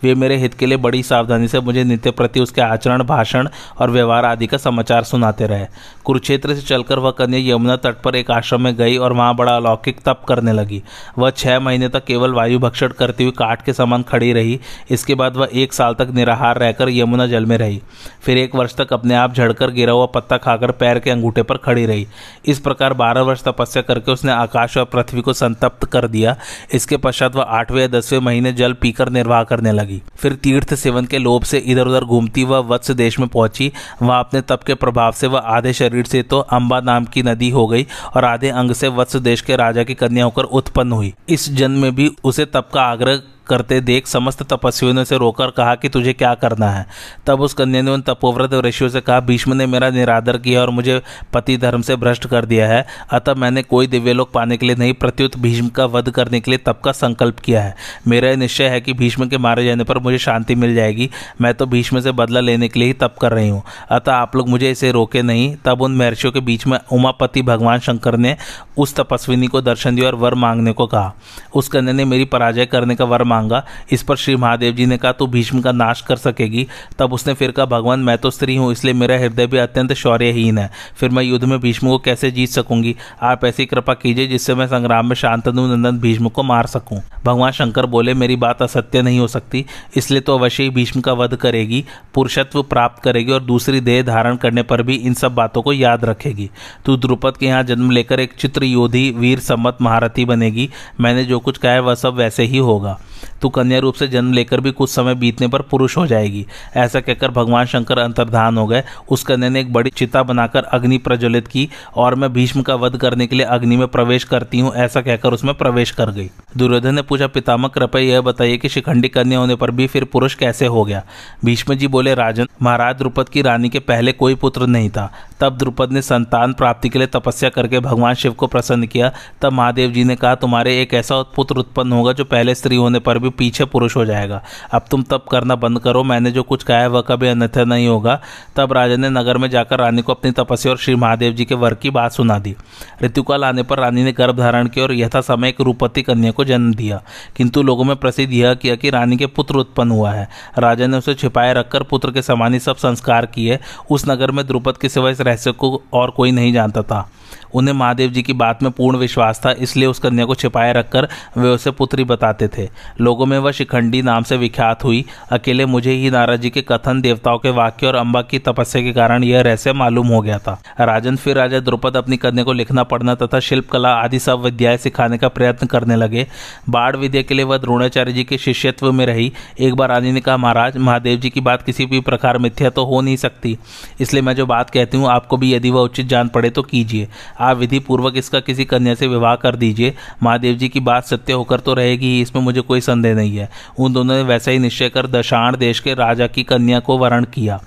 वे मेरे हित के लिए बड़ी सावधानी से मुझे नित्य प्रति उसके आचरण, भाषण और व्यवहार आदि का समाचार सुनाते रहे। कुरुक्षेत्र से चलकर वह कन्या यमुना तट पर एक आश्रम में गई और वहाँ बड़ा अलौकिक तप करने लगी। वह छह महीने तक केवल वायु भक्षण करती हुई काट के समान खड़ी रही। इसके बाद वह एक साल तक निराहार रहकर यमुना जल में रही। फिर एक वर्ष तक अपने आप झड़कर गिरा हुआ पत्ता खाकर पैर के अंगूठे पर खड़ी रही। इस प्रकार बारह वर्ष तपस्या करके उसने आकाश और पृथ्वी को संतप्त कर दिया। इसके पश्चात वह आठवें या दसवें महीने जल पीकर निर्वाह करने लगी। फिर तीर्थ सेवन के लोभ से इधर उधर घूमती वह वत्स देश में पहुँची। वहाँ अपने तप के प्रभाव से वह आधे शरीर से तो अंबा नाम की नदी हो गई और आधे अंग से वत्स देश के राजा की कन्या होकर उत्पन्न हुई। इस जन्म में भी उसे तप का आग्रह करते देख समस्त तपस्वियों ने उसे रोकर कहा कि तुझे क्या करना है। तब उस कन्या ने उन तपोव्रत ऋषियों से कहा, भीष्म ने मेरा निरादर किया और मुझे पति धर्म से भ्रष्ट कर दिया है। अतः मैंने कोई दिव्य लोक पाने के लिए नहीं, प्रत्युत भीष्म का वध करने के लिए तप का संकल्प किया है। मेरा यह निश्चय है कि भीष्म के मारे जाने पर मुझे शांति मिल जाएगी। मैं तो भीष्म से बदला लेने के लिए ही तप कर रही हूँ। अतः आप लोग मुझे इसे रोके नहीं। तब उन महर्षियों के बीच में उमापति भगवान शंकर ने उस तपस्विनी को दर्शन दिया और वर मांगने को कहा। उस कन्या ने मेरी पराजय करने का वर मांगा। इस पर श्री महादेव जी ने कहा, तू भीष्म का नाश कर सकेगी। तब उसने फिर कहा, भगवान, मैं तो स्त्री हूँ, इसलिए मेरा हृदय भी अत्यंत शौर्यहीन है। फिर मैं युद्ध में भीष्म को कैसे जीत सकूँगी? आप ऐसी कृपा कीजिए जिससे मैं संग्राम में शांतनु नंदन भीष्म को मार सकूँ। भगवान शंकर बोले, मेरी बात असत्य नहीं हो सकती, इसलिए तो अवश्य ही भीष्म का वध करेगी, पुरुषत्व प्राप्त करेगी और दूसरी देह धारण करने पर भी इन सब बातों को याद रखेगी। तू द्रुपद के यहाँ जन्म लेकर एक चित्र योधी वीर सम्मत महारथी बनेगी। मैंने जो कुछ कहा है वह सब वैसे ही होगा। तू कन्या रूप से जन्म लेकर भी कुछ समय बीतने पर पुरुष हो जाएगी। ऐसा कहकर भगवान शंकर अंतर्धान हो गए। उस कन्या ने एक बड़ी चिता बनाकर अग्नि प्रज्वलित की और मैं भीष्म का वध करने के लिए अग्नि में प्रवेश करती हूँ, ऐसा कहकर उसमें प्रवेश कर गई। दुर्योधन ने पूछा, पितामह, कृपया यह बताइए कि शिखंडी कन्या होने पर भी फिर पुरुष कैसे हो गया? भीष्म जी बोले, राजन, महाराज द्रुपद की रानी के पहले कोई पुत्र नहीं था। तब द्रुपद ने संतान प्राप्ति के लिए तपस्या करके भगवान शिव को प्रसन्न किया। तब महादेव जी ने कहा, तुम्हारे एक ऐसा पुत्र उत्पन्न होगा जो पहले स्त्री होने पर भी पीछे पुरुष हो जाएगा। अब तुम तब करना बंद करो। मैंने जो कुछ कहा है वह कभी अन्यथा नहीं होगा। तब राजा ने नगर में जाकर रानी को अपनी तपस्या और श्री महादेव जी के वर की बात सुना दी। ऋतुकाल आने पर रानी ने गर्भ धारण किया और यथा समय एक रूपति कन्या को जन्म दिया। किंतु लोगों में प्रसिद्ध यह किया कि रानी के पुत्र उत्पन्न हुआ है। राजा ने उसे छिपाए रखकर पुत्र के समान ही सब संस्कार किए। उस नगर में द्रुपद के सिवा इस रहस्य को और कोई नहीं जानता था। उन्हें महादेव जी की बात में पूर्ण विश्वास था, इसलिए उस कन्या को छिपाए रखकर वे उसे पुत्री बताते थे। लोगों में वह शिखंडी नाम से विख्यात हुई। अकेले मुझे ही नाराज़ जी के कथन, देवताओं के वाक्य और अम्बा की तपस्या के कारण यह रहस्य मालूम हो गया था। राजन फिर राजा द्रुपद अपनी कन्या को लिखना, पढ़ना तथा शिल्प कला आदि सब विद्याएँ सिखाने का प्रयत्न करने लगे। बाढ़ विद्या के लिए वह द्रोणाचार्य जी के शिष्यत्व में रही। एक बार रानी ने कहा, महाराज, महादेव जी की बात किसी भी प्रकार मिथ्या तो हो नहीं सकती। इसलिए मैं जो बात कहती हूँ, आपको भी यदि वह उचित जान पड़े तो कीजिए। आप विधि पूर्वक इसका किसी कन्या से विवाह कर दीजिए। महादेव जी की बात सत्य होकर तो रहेगी ही इसमें मुझे कोई संदेह नहीं है। उन दोनों ने वैसा ही निश्चय कर दशाण देश के राजा की कन्या को वरण किया।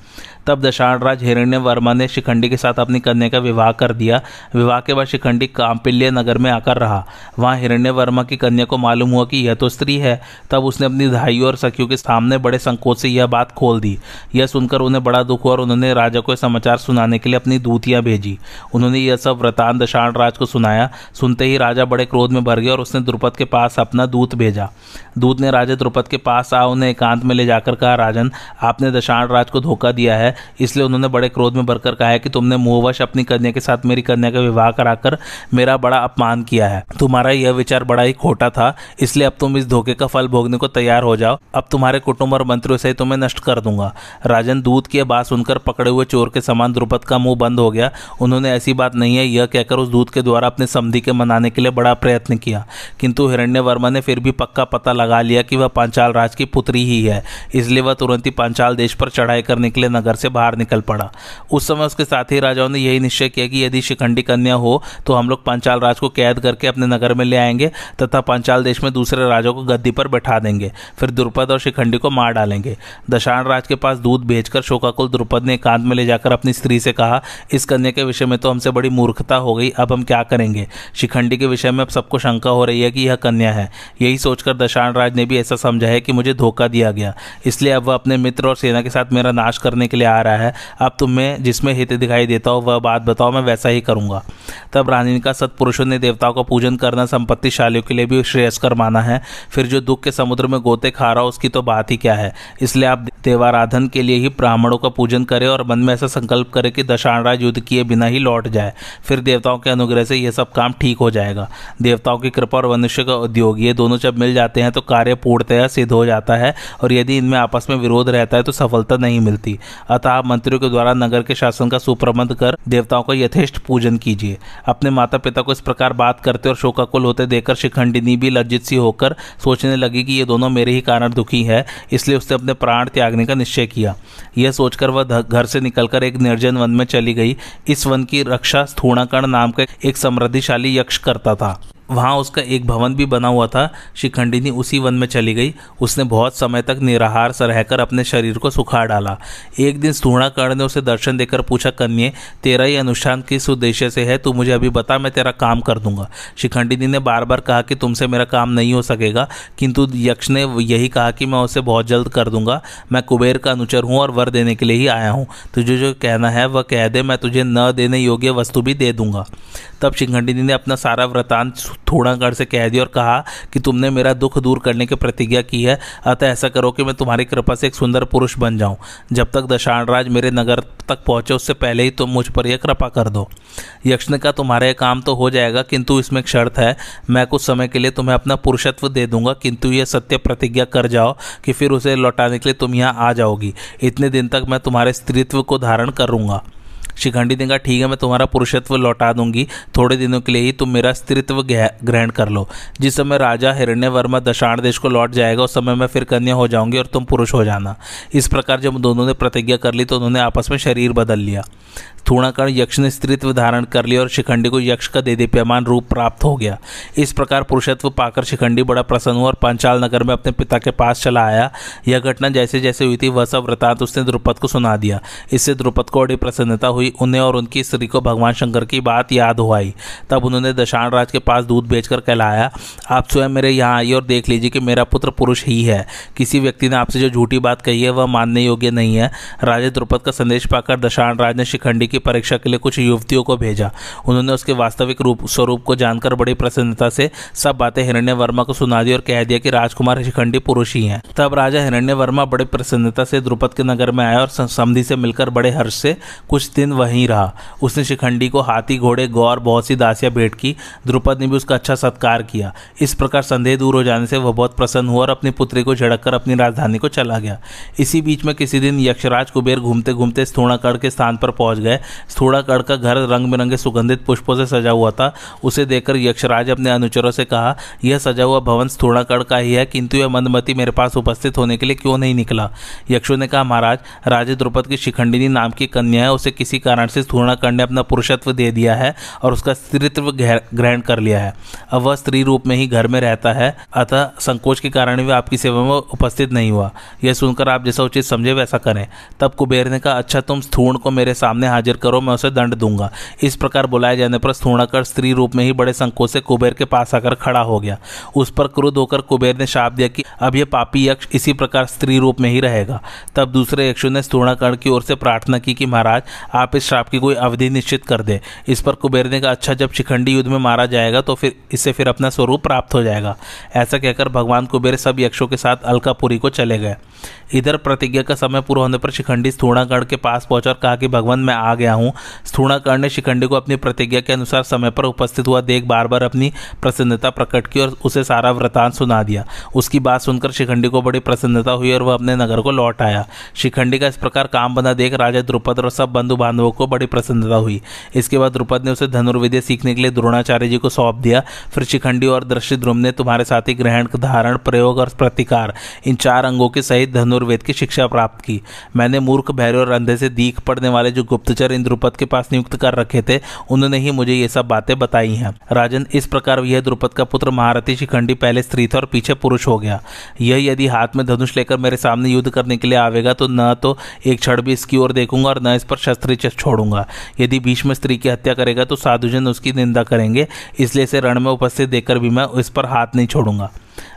तब दशाणराज हिरण्य वर्मा ने शिखंडी के साथ अपनी कन्या का विवाह कर दिया। विवाह के बाद शिखंडी कांपिल्य नगर में आकर रहा। वहाँ हिरण्य वर्मा की कन्या को मालूम हुआ कि यह तो स्त्री है। तब उसने अपनी धाइयों और सखियों के सामने बड़े संकोच से यह बात खोल दी। यह सुनकर उन्हें बड़ा दुख हुआ और उन्होंने राजा को समाचार सुनाने के लिए अपनी दूतियाँ भेजी। उन्होंने यह सब व्रतान दशाण राज को सुनाया। सुनते ही राजा बड़े क्रोध में भर गया और उसने द्रुपद के पास अपना दूत भेजा। दूत ने राजा द्रुपद के पास आ उन्हें एकांत में ले जाकर कहा, राजन, आपने दशाण राज को धोखा दिया है। इसलिए उन्होंने बड़े क्रोध में भरकर कहा है कि तुमने मुहवश अपनी कन्या के साथ मेरी कन्या का विवाह कराकर मेरा बड़ा अपमान किया है। तुम्हारा यह विचार बड़ा ही खोटा था, इसलिए अब तुम इस धोखे का फल भोगने को तैयार हो जाओ। अब तुम्हारे कुटुंब और मंत्रियों से तुम्हें नष्ट कर दूँगा। राजन दूत की बात सुनकर पकड़े हुए चोर के समान द्रुपद का मुँह बंद हो गया। उन्होंने ऐसी बात नहीं है, यह कहकर उस दूत के द्वारा अपने समधि के मनाने के लिए बड़ा प्रयत्न किया। किंतु हिरण्य वर्मा ने फिर भी पक्का पता लगा लिया कि वह पांचाल राज की पुत्री ही है। इसलिए वह तुरंत ही पांचाल देश पर चढ़ाई करने के लिए नगर से से बाहर निकल पड़ा। उस समय उसके साथी राजाओं ने यही निश्चय किया कि यदि शिखंडी कन्या हो तो हम लोग पंचाल राज को कैद करके अपने नगर में ले आएँगे, तथा पंचाल देश में दूसरे राजाओं को गद्दी पर बैठा देंगे। फिर द्रुपद और शिखंडी को मार डालेंगे। दशाण राज के पास दूध भेजकर शोकाकुल द्रुपद ने एकांत में ले जाकर अपनी स्त्री से कहा, इस कन्या के विषय में तो हमसे बड़ी मूर्खता हो गई, अब हम क्या करेंगे? शिखंडी के विषय में अब सबको शंका हो रही है कि यह कन्या है। यही सोचकर दशाण राज ने भी ऐसा समझा है कि मुझे धोखा दिया गया। इसलिए अब वह अपने मित्र और सेना के साथ मेरा नाश करने के लिए आ रहा है। अब तुम्हें जिसमें हित दिखाई देता हो, वह बात बताओ, मैं वैसा ही करूँगा। तब रानी का सत्पुरुषों ने देवताओं का पूजन करना, संपत्तिशालियों के लिए भी श्रेयस्कर माना है। फिर जो दुख के समुद्र में गोते खा रहा हो, उसकी तो बात ही क्या है? इसलिए आप देवाराधन के लिए ही ब्राह्मणों का पूजन करें और मन में ऐसा संकल्प करें कि दशाणराज युद्ध किए बिना ही लौट जाए। फिर देवताओं के अनुग्रह से यह सब काम ठीक हो जाएगा। देवताओं की कृपा और मनुष्य का उद्योग, ये दोनों जब मिल जाते हैं तो कार्य पूर्णतया सिद्ध हो जाता है और यदि इनमें आपस में विरोध रहता है तो सफलता नहीं मिलती। अतः आप मंत्रियों के द्वारा नगर के शासन का सुप्रबंध कर देवताओं का यथेष्ट पूजन कीजिए। अपने माता पिता को इस प्रकार बात करते और शोकाकुल होते देखकर शिखंडिनी भी लज्जित सी होकर सोचने लगी कि ये दोनों मेरे ही कारण दुखी है, इसलिए उसने अपने प्राण त्यागने का निश्चय किया। यह सोचकर वह घर से निकलकर एक निर्जन वन में चली गई। इस वन की रक्षा स्थूणाकर्ण नाम का एक समृद्धिशाली यक्ष करता था। वहाँ उसका एक भवन भी बना हुआ था। शिखंडिनी उसी वन में चली गई। उसने बहुत समय तक निराहार स रहकर अपने शरीर को सुखा डाला। एक दिन स्थूणाकर्ण ने उसे दर्शन देकर पूछा, कन्ये, तेरा ये अनुष्ठान किस उद्देश्य से है? तू मुझे अभी बता, मैं तेरा काम कर दूँगा। शिखंडिनी ने बार बार कहा कि तुमसे मेरा काम नहीं हो सकेगा, किंतु यक्ष ने यही कहा कि मैं उसे बहुत जल्द कर दूँगा। मैं कुबेर का अनुचर हूँ और वर देने के लिए ही आया हूँ। तुझे जो कहना है, वह कह दे। मैं तुझे न देने योग्य वस्तु भी दे दूँगा। तब शिखंडिनी ने अपना सारा व्रतांत थोड़ागढ़ से कह दिया और कहा कि तुमने मेरा दुख दूर करने की प्रतिज्ञा की है। अतः ऐसा करो कि मैं तुम्हारी कृपा से एक सुंदर पुरुष बन जाऊँ। जब तक दशाणराज मेरे नगर तक पहुँचे, उससे पहले ही तुम मुझ पर यह कृपा कर दो। यक्ष ने कहा तुम्हारा काम तो हो जाएगा, किंतु इसमें एक शर्त है। मैं कुछ समय के लिए तुम्हें अपना पुरुषत्व दे दूँगा, किंतु यह सत्य प्रतिज्ञा कर जाओ कि फिर उसे लौटाने के लिए तुम यहाँ आ जाओगी। इतने दिन तक मैं तुम्हारे स्त्रीत्व को धारण करूँगा। शिखंडी ने कहा ठीक है, मैं तुम्हारा पुरुषत्व लौटा दूँगी। थोड़े दिनों के लिए ही तुम मेरा स्त्रित्व ग्रहण कर लो। जिस समय राजा हिरण्य वर्मा दशाण देश को लौट जाएगा, उस समय मैं फिर कन्या हो जाऊँगी और तुम पुरुष हो जाना। इस प्रकार जब दोनों ने प्रतिज्ञा कर ली तो उन्होंने आपस में शरीर बदल लिया। थूणाकर्ण यक्ष ने स्त्रीत्व धारण कर लिया और शिखंडी को यक्ष का दे देप्यमान रूप प्राप्त हो गया। इस प्रकार पुरुषत्व पाकर शिखंडी बड़ा प्रसन्न हुआ और पंचाल नगर में अपने पिता के पास चला आया। यह घटना जैसे जैसे हुई थी, वह सब वृतांत उसने द्रुपद को सुना दिया। इससे द्रुपद को बड़ी प्रसन्नता हुई, उन्हें और उनकी स्त्री को भगवान शंकर की बात याद हो आई तब उन्होंने दशाण राज के पास दूध बेचकर कहलाया, आप स्वयं मेरे यहाँ आइए और देख लीजिए कि मेरा पुत्र पुरुष ही है। किसी व्यक्ति ने आपसे जो झूठी बात कही है, वह मानने योग्य नहीं है। राजा द्रुपद का संदेश पाकर दशाण राज ने शिखंडी की परीक्षा के लिए कुछ युवतियों को भेजा। उन्होंने उसके वास्तविक रूप, स्वरूप को जानकर बड़ी प्रसन्नता से सब बातें हिरण्य वर्मा को सुना दी और कह दिया कि राजकुमार शिखंडी पुरुष ही हैं। तब राजा हिरण्य वर्मा बड़ी प्रसन्नता से द्रुपद के नगर में आया और समधि से मिलकर बड़े हर्ष से कुछ दिन वहीं रहा। उसने शिखंडी को हाथी, घोड़े, गौर, बहुत सी दासियाँ भेंट की। द्रुपद ने भी उसका अच्छा सत्कार किया। इस प्रकार संदेह दूर हो जाने से वह बहुत प्रसन्न हुआ और अपनी पुत्री को झड़क कर अपनी राजधानी को चला गया। इसी बीच में किसी दिन यक्षराज कुबेर घूमते घूमते स्थूणाकड़ के स्थान पर पहुँच गए स्थूणाकड़ का घर रंग बिरंगे सुगंधित पुष्पों से सजा हुआ था। उसे देखकर यक्षराज अपने अनुचरों से कहा, यह सजा हुआ भवन स्थूणाकड़ का ही है, किंतु यह मंदमती मेरे पास उपस्थित होने के लिए क्यों नहीं निकला? यक्षों ने कहा, महाराज, राजे द्रुपद की शिखंडिनी नाम की कन्या है, उसे किसी कारण से स्थूणाकड़ ने अपना पुरुषत्व दे दिया है और उसका स्त्रीत्व ग्रहण कर लिया है। अब वह स्त्री रूप में ही घर में रहता है, अतः संकोच के कारण भी आपकी सेवा में उपस्थित नहीं हुआ। यह सुनकर आप जैसा उचित समझे वैसा करें। तब कुबेर ने कहा अच्छा तुम स्थूण को मेरे सामने हाजिर करो, मैं उसे दंड दूँगा। इस प्रकार बुलाए जाने पर स्थूणाकर स्त्री रूप में ही बड़े संकोच से कुबेर के पास आकर खड़ा हो गया। उस पर क्रुद्ध होकर कुबेर ने शाप दिया कि अब यह पापी यक्ष इसी प्रकार स्त्री रूप में ही रहेगा। तब दूसरे यक्षु ने स्थूणाकर्ण की ओर से प्रार्थना की कि महाराज, आप इस श्राप की कोई अवधि निश्चित कर दे। इस पर कुबेर ने कहा अच्छा जब शिखंडी युद्ध में मारा जाएगा तो फिर इससे फिर अपना स्वरूप प्राप्त हो जाएगा। ऐसा कहकर भगवान कुबेर सब यक्षों के साथ अलकापुरी को चले गए। इधर प्रतिज्ञा का समय पूरा होने पर शिखंडी स्थूणाकर्ण के पास पहुँचा और कहा कि, भगवान, मैं आ गया हूँ। स्थूणाकर्ण ने शिखंडी को अपनी प्रतिज्ञा के अनुसार समय पर उपस्थित हुआ देख बार बार अपनी प्रसन्नता प्रकट की और उसे सारा वृतांत सुना दिया। उसकी बात सुनकर शिखंडी को बड़ी प्रसन्नता हुई और वह अपने नगर को लौट आया। शिखंडी का इस प्रकार काम बना देख राजा द्रुपद और सब बंधु बांधव को बड़ी प्रसन्नता हुई। इसके बाद द्रुपद ने उसे धनुर्विद्या सीखने के लिए द्रोणाचार्य जी को सौंप दिया। फिर शिखंडी और ध्रुम ने तुम्हारे साथ ही ग्रहण, धारण, प्रयोग और प्रतिकार, इन चार अंगों के सहित धनुर्वेद की शिक्षा प्राप्त की। मैंने मूर्ख, भैरव और अंधे से दीख पड़ने वाले जो गुप्तचर इन द्रुपद के पास नियुक्त कर रखे थे, उन्होंने ही मुझे ये सब बातें बताई हैं। राजन, इस प्रकार यह द्रुपद का पुत्र महारथी शिखंडी पहले स्त्री था और पीछे पुरुष हो गया। यह यदि हाथ में धनुष लेकर मेरे सामने युद्ध करने के लिए आवेगा तो न तो एक क्षण भी इसकी ओर देखूँगा और न इस पर शस्त्री छोड़ूँगा। यदि भीष्म स्त्री की हत्या करेगा तो साधुजन उसकी निंदा करेंगे, इसलिए इसे रण में उपस्थित देखकर भी मैं इस पर हाथ नहीं छोड़ूँगा।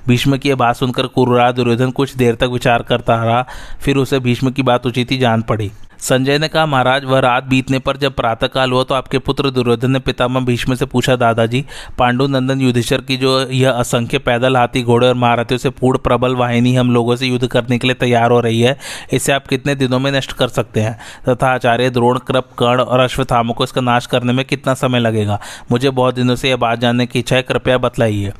भीष्म की यह बात सुनकर कुरुरा दुर्योधन कुछ देर तक विचार करता रहा, फिर उसे भीष्म की बात उचित ही जान पड़ी। संजय ने कहा, महाराज, वह रात बीतने पर जब प्रातःकाल हुआ तो आपके पुत्र दुर्योधन ने पितामह भीष्म से पूछा, दादाजी पांडु नंदन युधिष्ठर की जो यह असंख्य पैदल हाथी, घोड़े और महारथियों से पूर्ण प्रबल वाहिनी हम लोगों से युद्ध करने के लिए तैयार हो रही है, इसे आप कितने दिनों में नष्ट कर सकते हैं? तथा आचार्य द्रोण, कृप, कर्ण और अश्वत्थामों को इसका नाश करने में कितना समय लगेगा? मुझे बहुत दिनों से यह बात जानने की इच्छा है, कृपया बतलाइए।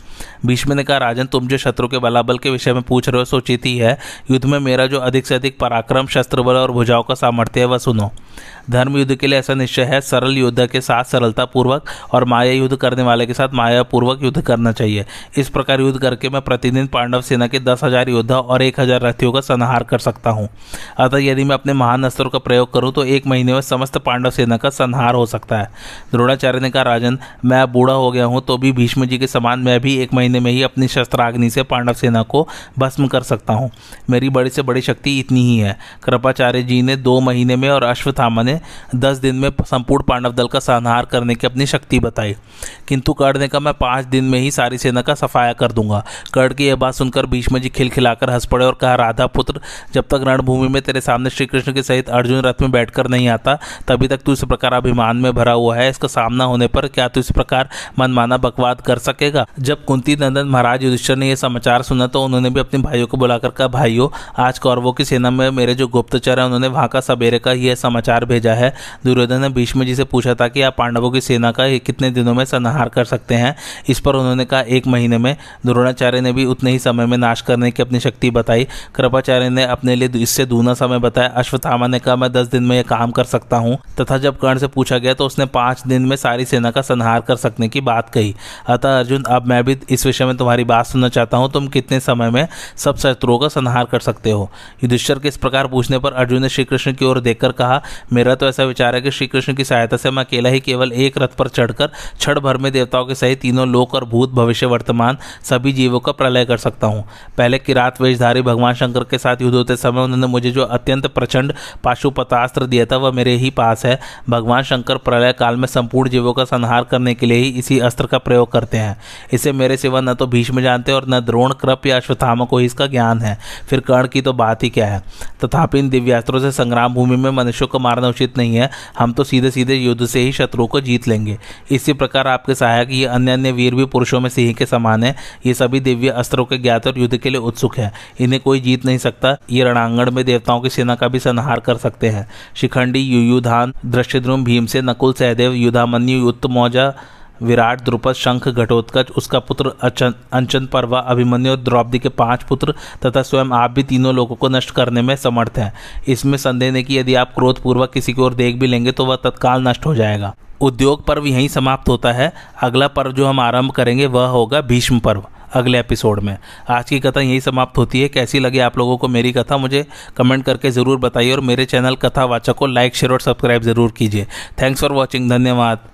भीष्म ने कहा, राजन, तुम जो शत्रु के बलाबल के विषय में पूछ रहे हो सोचित ही है, युद्ध में मेरा जो अधिक से अधिक पराक्रम शस्त्र बल और भुजाओं का सामर्थ्य करते हैं वह सुनो धर्म युद्ध के लिए ऐसा निश्चय है, सरल युद्ध के साथ सरलता पूर्वक और माया युद्ध करने वाले के साथ माया पूर्वक युद्ध करना चाहिए। इस प्रकार युद्ध करके मैं प्रतिदिन पांडव सेना के दस हज़ार योद्धा और एक हज़ार रथियों का संहार कर सकता हूँ। अतः यदि मैं अपने महान अस्त्रों का प्रयोग करूँ तो एक महीने में समस्त पांडव सेना का संहार हो सकता है। द्रोणाचार्य ने कहा, राजन, मैं बूढ़ा हो गया हूँ तो भी भीष्म जी के समान मैं भी एक महीने में ही अपनी शस्त्राग्नि से पांडव सेना को भस्म कर सकता हूँ। मेरी बड़ी से बड़ी शक्ति इतनी ही है। कृपाचार्य जी ने दो महीने में और अश्वत्थामा ने दस दिन में संपूर्ण पांडव दल का संहार करने की अपनी शक्ति बताई। किंतु कर्ण ने कहा, मैं पाँच दिन में ही सारी सेना का सफाया कर दूँगा। कर्ण की यह बात सुनकर भीष्म जी खिलखिलाकर हंस पड़े और कहा, राधा पुत्र, जब तक रणभूमि में तेरे सामने श्री कृष्ण के सहित अर्जुन रथ में बैठकर नहीं आता, तभी तक तू इस प्रकार अभिमान में भरा हुआ है। इसका सामना होने पर क्या तू इस प्रकार मनमाना बकवाद कर सकेगा? जब कुंती नंदन महाराज युधिष्ठर ने यह समाचार सुना तो उन्होंने भी अपने भाइयों को बुलाकर कहा, भाइयों, आज कौरवों की सेना में मेरे जो गुप्तचर है, उन्होंने वहाँ का सवेरे का यह समाचार भेजा है। दुर्योधन ने भीष्म जी से पूछा था कि आप पांडवों की सेना का कितने दिनों में संहार कर सकते हैं? इस पर उन्होंने कहा, एक महीने में। द्रोणाचार्य ने भी उतने ही समय में नाश करने की अपनी शक्ति बताई। कृपाचार्य ने अपने लिए इससे दूना समय बताया। अश्वत्थामा ने कहा, मैं दस दिन में यह काम कर सकता हूँ। तथा जब कर्ण से पूछा गया तो उसने पाँच दिन में सारी सेना का संहार कर सकने की बात कही। अतः अर्जुन, अब मैं भी इस विषय में तुम्हारी बात सुनना चाहता हूँ। तुम कितने समय में सब शत्रुओं का संहार कर सकते हो? युधिष्ठर के इस प्रकार पूछने पर अर्जुन ने श्री कृष्ण की ओर देखकर कहा, मेरा तो ऐसा विचार है कि श्री कृष्ण की सहायता से मैं अकेला ही केवल एक रथ पर चढ़कर क्षण भर में देवताओं के सहित तीनों लोक और भूत भविष्य वर्तमान सभी जीवों का प्रलय कर सकता हूँ। पहले किरात वेशधारी भगवान शंकर के साथ युद्ध होते समय उन्होंने मुझे जो अत्यंत प्रचंड पाशुपतास्त्र दिया था, वह मेरे ही पास है। भगवान शंकर प्रलय काल में संपूर्ण जीवों का संहार करने के लिए ही इसी अस्त्र का प्रयोग करते हैं। इसे मेरे सिवा न तो भीष्म जानते और न द्रोण, कृप या अश्वत्थामा को ही इसका ज्ञान है। फिर कर्ण की तो बात ही क्या है? तथापि इन दिव्यास्त्रों से संग्राम भूमि में मनुष्यों को मारना नहीं है, हम तो सीधे सीधे युद्ध से ही शत्रु को जीत लेंगे। इसी प्रकार आपके सहायक, ये अन्य अन्य वीर भी पुरुषों में सिंह के समान है। ये सभी दिव्य अस्त्रों के ज्ञात और युद्ध के लिए उत्सुक है। इन्हें कोई जीत नहीं सकता। ये रणांगण में देवताओं की सेना का भी संहार कर सकते हैं। शिखंडी, युयुधान दृश्यद्रुम भीम से नकुल सहदेव, युधामन्यु युद्ध उत्तमौजा विराट, द्रुपद, शंख, घटोत्कच, उसका पुत्र अंचन पर्वा अभिमन्यु और द्रौपदी के पाँच पुत्र तथा स्वयं आप भी तीनों लोगों को नष्ट करने में समर्थ हैं। इसमें संदेह नहीं कि यदि आप क्रोधपूर्वक किसी की ओर देख भी लेंगे तो वह तत्काल नष्ट हो जाएगा। उद्योग पर्व यहीं समाप्त होता है। अगला पर्व जो हम आरंभ करेंगे वह होगा भीष्म पर्व, अगले एपिसोड में। आज की कथा यही समाप्त होती है। कैसी लगी आप लोगों को मेरी कथा, मुझे कमेंट करके ज़रूर बताइए और मेरे चैनल कथावाचक को लाइक, शेयर और सब्सक्राइब ज़रूर कीजिए। थैंक्स फॉर वॉचिंग, धन्यवाद।